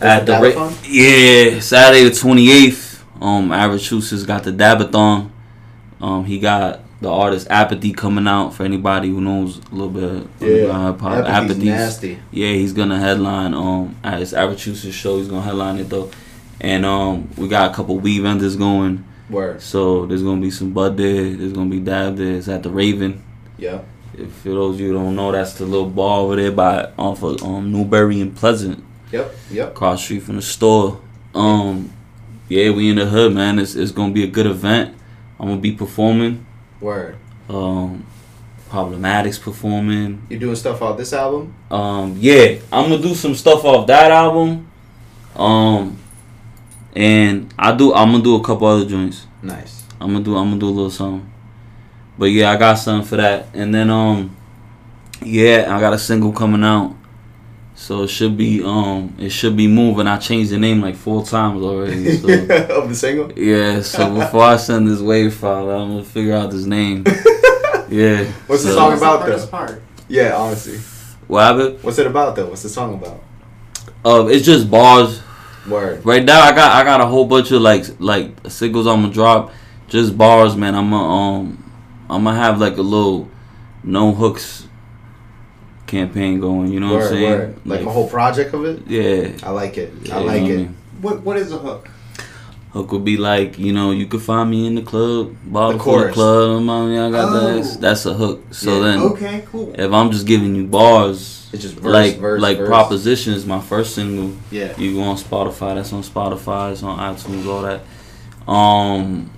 That's the Ra- yeah, Saturday the twenty eighth. Um, Arachusis got the Dabathon. Um, he got the artist Apathy coming out for anybody who knows a little bit. of yeah, hop. Apathy's nasty. Yeah, he's gonna headline um at his Arachusis show. He's gonna headline it though, and um we got a couple weed vendors going. Word. So there's gonna be some Bud there. There's gonna be Dab there. It's at the Raven. Yeah. If for those of you who don't know, that's the little bar over there by off of um, Newbury and Pleasant, Yep. Yep. across the street from the store. Um, yeah, we in the hood, man. It's it's gonna be a good event. I'm gonna be performing. Word. Um, Problematics performing. You doing stuff off this album? Um, yeah, I'm gonna do some stuff off that album. Um, and I do. I'm gonna do a couple other joints. Nice. I'm gonna do. I'm gonna do a little something. But yeah, I got something for that. And then um, yeah, I got a single coming out. So it should be um, it should be moving. I changed the name like four times already. So. of the single. Yeah, so before I send this wave file, I'm gonna figure out this name. Yeah. What's the song about, the though? part? Yeah, honestly. What happened? What's it about though? What's the song about? Uh, it's just bars. Word. Right now, I got I got a whole bunch of like like singles I'm gonna drop, just bars, man. I'm gonna um I'm gonna have like a little no hooks campaign going. You know what I'm saying? Word. Like, a whole project of it. yeah. I like it. yeah, I you like know it. mean? What What is a hook? Hook would be like, you know, you could find me in the club, ball The for the chorus. club. Mommy, I got Oh. that. That's a hook. So Yeah. then, Okay, cool. if I'm just giving you bars, It's just verse, like verse, like verse. propositions, my first single. Yeah. You go on Spotify. That's on Spotify. It's on iTunes. All that. Um.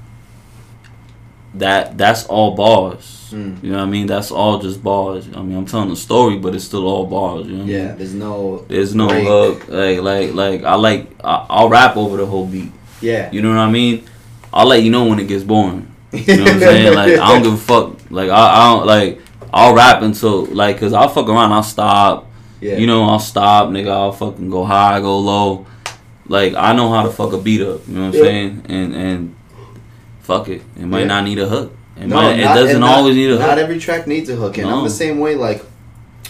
That that's all bars. Mm. You know what I mean? That's all just bars. I mean, I'm telling a story, but it's still all bars. You know what I Yeah. mean? There's no. There's no break. hook. Like like like I like I, I'll rap over the whole beat. Yeah. You know what I mean? I'll let you know when it gets boring. You know what I'm saying? Like I don't give a fuck. Like I, I don't like. I'll rap until like, cause I'll fuck around. I'll stop. Yeah. You know, I'll stop, nigga. I'll fucking go high, go low. Like I know how to fuck a beat up. You know what I'm Yeah. saying? And and fuck it. It might Yeah. not need a hook. It No, might. It not- doesn't and not- always need a hook. Not every track needs a hook, and I'm the same way. Like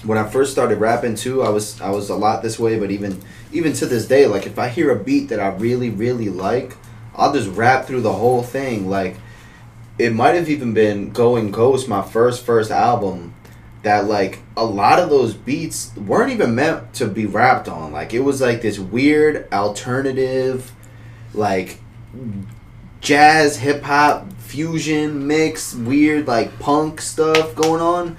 when I first started rapping too, I was I was a lot this way. But even even to this day, like if I hear a beat that I really really like, I'll just rap through the whole thing. Like it might have even been Going Ghost, my first first album. That like a lot of those beats weren't even meant to be rapped on. Like it was like this weird alternative, like jazz, hip hop, fusion mix, weird like punk stuff going on.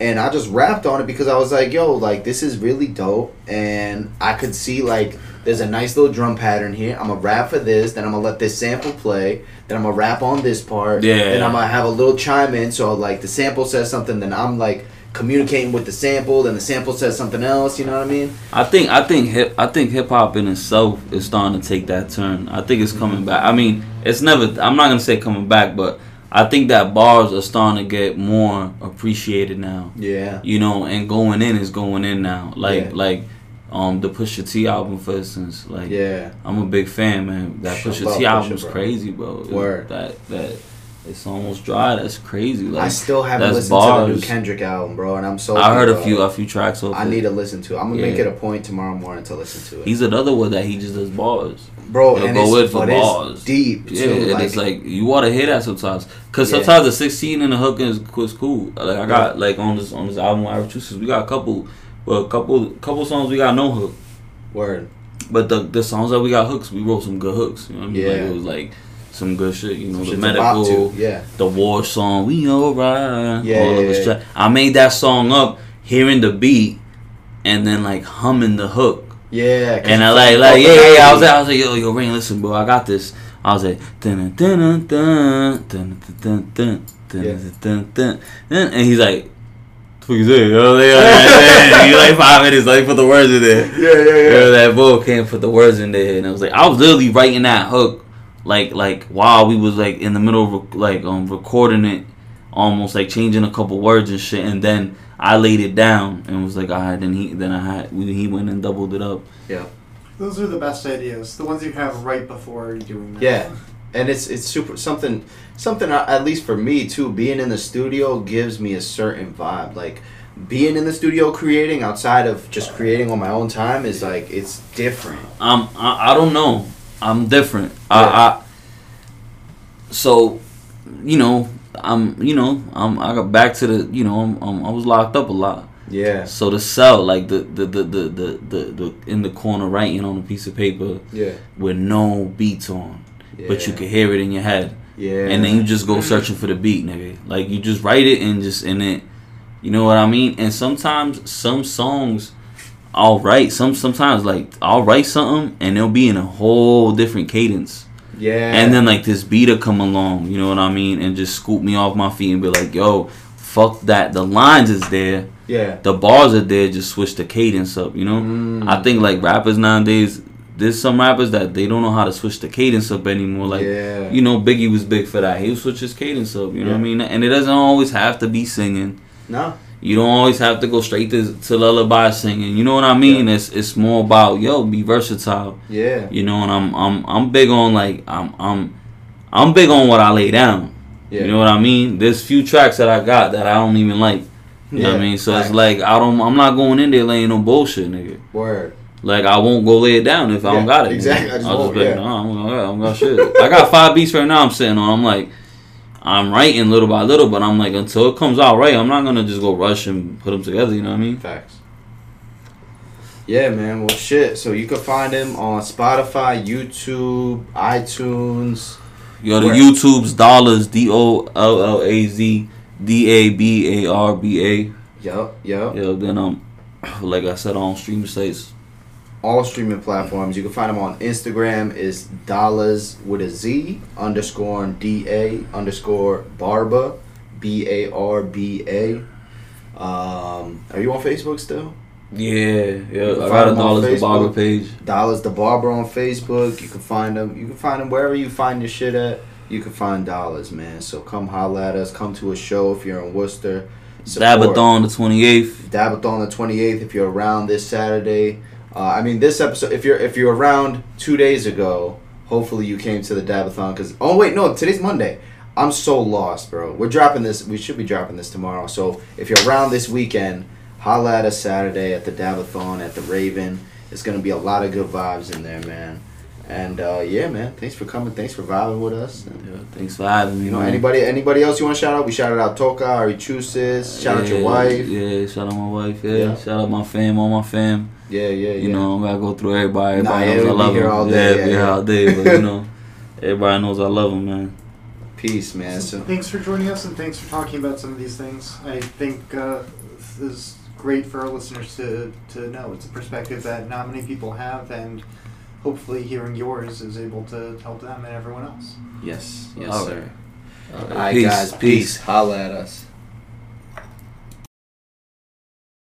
And I just rapped on it because I was like, yo, like this is really dope. And I could see like there's a nice little drum pattern here. I'm gonna rap for this, then I'm gonna let this sample play, then I'm gonna rap on this part. Yeah. Then I'm gonna have a little chime in. So like the sample says something, then I'm like communicating with the sample, then the sample says something else, you know what I mean? I think I think hip I think hip hop in itself is starting to take that turn. I think it's coming back. I mean, it's never. I'm not gonna say coming back, but I think that bars are starting to get more appreciated now. Yeah. You know, and going in is going in now. Like Yeah. like um the Pusha T album for instance. Like Yeah. I'm a big fan, man. That Pusha T Pusha, album's bro. crazy, bro. Word. That that It's almost dry. That's crazy. Like I still haven't listened to the new. Kendrick album, bro, and I'm so. I heard a few a few tracks off. I it. need to listen to. it. I'm gonna make it a point tomorrow morning to listen to it, He's another one that he just does bars. bro. He'll and go it's, in for but it's bars. deep Yeah, too. and like, it's like you want to hear that sometimes, cause Yeah. sometimes the sixteen and the hook is, is cool. Like I got like on this on this album I Massachusetts, we got a couple, well, a couple couple songs we got no hook, word. but the the songs that we got hooks, we wrote some good hooks. You know what I mean? Like, Yeah. it was like some good shit. You know, the Shit's medical, yeah. the war song, we alright. Yeah, all yeah, yeah. tra- I made that song up, hearing the beat, and then like humming the hook. Yeah, And I like, like, yeah, yeah, yeah. I was like, I was like, yo, yo, Rain, listen, bro, I got this. I was like, dun dun dun dun dun dun dun dun dun dun and he's like, "What you say?" Was like, "Yeah." He like five minutes, like put the words in there. Yeah, yeah, Yeah, that bull can't put the words in there, and I was like, I was literally writing that hook, like, like while we was like in the middle of like um recording it, almost like changing a couple words and shit, and then I laid it down and was like, all right, then he then I had we, he went and doubled it up. Yeah. Those are the best ideas. The ones you have right before you're doing that. Yeah. and it's it's super something something uh, at least for me too being in the studio gives me a certain vibe like being in the studio creating outside of just creating on my own time is like it's different I'm I, I don't know. I'm different. I, Yeah. I so you know I'm you know I'm I got back to the you know I'm, I'm I was locked up a lot. yeah So the cell like the the the the the, the, the in the corner writing on a piece of paper yeah with no beats on, but you Yeah. can hear it in your head, yeah and then you just go mm. searching for the beat, nigga. Like you just write it and just in it. You know what I mean? And sometimes some songs I'll write some sometimes like I'll write something and it'll be in a whole different cadence. yeah And then like this beat'll come along, you know what I mean, and just scoop me off my feet and be like, yo, fuck that. The lines is there, yeah the bars are there, just switch the cadence up, you know? Mm. I think like rappers nowadays, there's some rappers that they don't know how to switch the cadence up anymore. Like yeah you know, Biggie was big for that. He would switch his cadence up, you know what I mean? And it doesn't always have to be singing. no You don't always have to go straight to, to lullaby singing. You know what I mean? It's it's more about yo, be versatile. yeah You know, and I'm I'm I'm big on like I'm I'm I'm big on what I lay down. yeah You know what I mean? There's few tracks that I got that I don't even like. You know what I mean? So it's like I don't I'm not going in there laying no bullshit, nigga. word Like I won't go lay it down if I don't got it. exactly. I just I'll won't, be like, yeah. no, I'm I'm gonna shit. I got five beats right now. I'm sitting on. I'm like, I'm writing little by little, but I'm like, until it comes out right, I'm not gonna just go rush and put them together. You know what I mean? Facts. Yeah, man. Well, shit. So you can find him on Spotify, YouTube, iTunes. Yo, the Where? YouTube's Dollaz D O L L A Z D A B A R B A. Yup, yup. Yo, then um, like I said, on streaming sites. All streaming platforms. You can find them on Instagram. Is dollars with a Z underscore D A underscore Barba B A R B A. Um, are you on Facebook still? Yeah, yeah. I got a Dollaz Da Barba page. Dollaz Da Barba on Facebook. You can find them. You can find them wherever you find your shit at. You can find Dollaz, man. So come holla at us. Come to a show if you're in Worcester. Support. Dabathon the twenty eighth. Dabathon the 28th if you're around this Saturday. Uh, I mean this episode if you're if you're around 2 days ago, hopefully you came to the Dabathon cuz Oh wait, no, today's Monday. I'm so lost, bro. We're dropping this we should be dropping this tomorrow. So if you're around this weekend, holla at us Saturday at the Dabathon at the Raven. It's to be a lot of good vibes in there, man. And uh, yeah, man, thanks for coming. Thanks for vibing with us. And, Yeah, thanks for having me. you know, man. anybody anybody else you want to shout out? We shouted out Toka, Arachusis, shout out your wife. Yeah, shout out my wife. Yeah, Yeah. shout out my fam, all my fam. Yeah, yeah, You yeah. know, I gotta go through everybody. Nah, Everybody yeah, knows I we'll be love here them. all day, Yeah, yeah, yeah, yeah. all day. But you know, everybody knows I love them, man. Peace, man. So Thanks for joining us and thanks for talking about some of these things. I think uh, this is great for our listeners to, to know. It's a perspective that not many people have, and hopefully hearing yours is able to help them and everyone else. yes, yes, All sir. right. All right, Peace, guys. peace. Peace. Holla at us.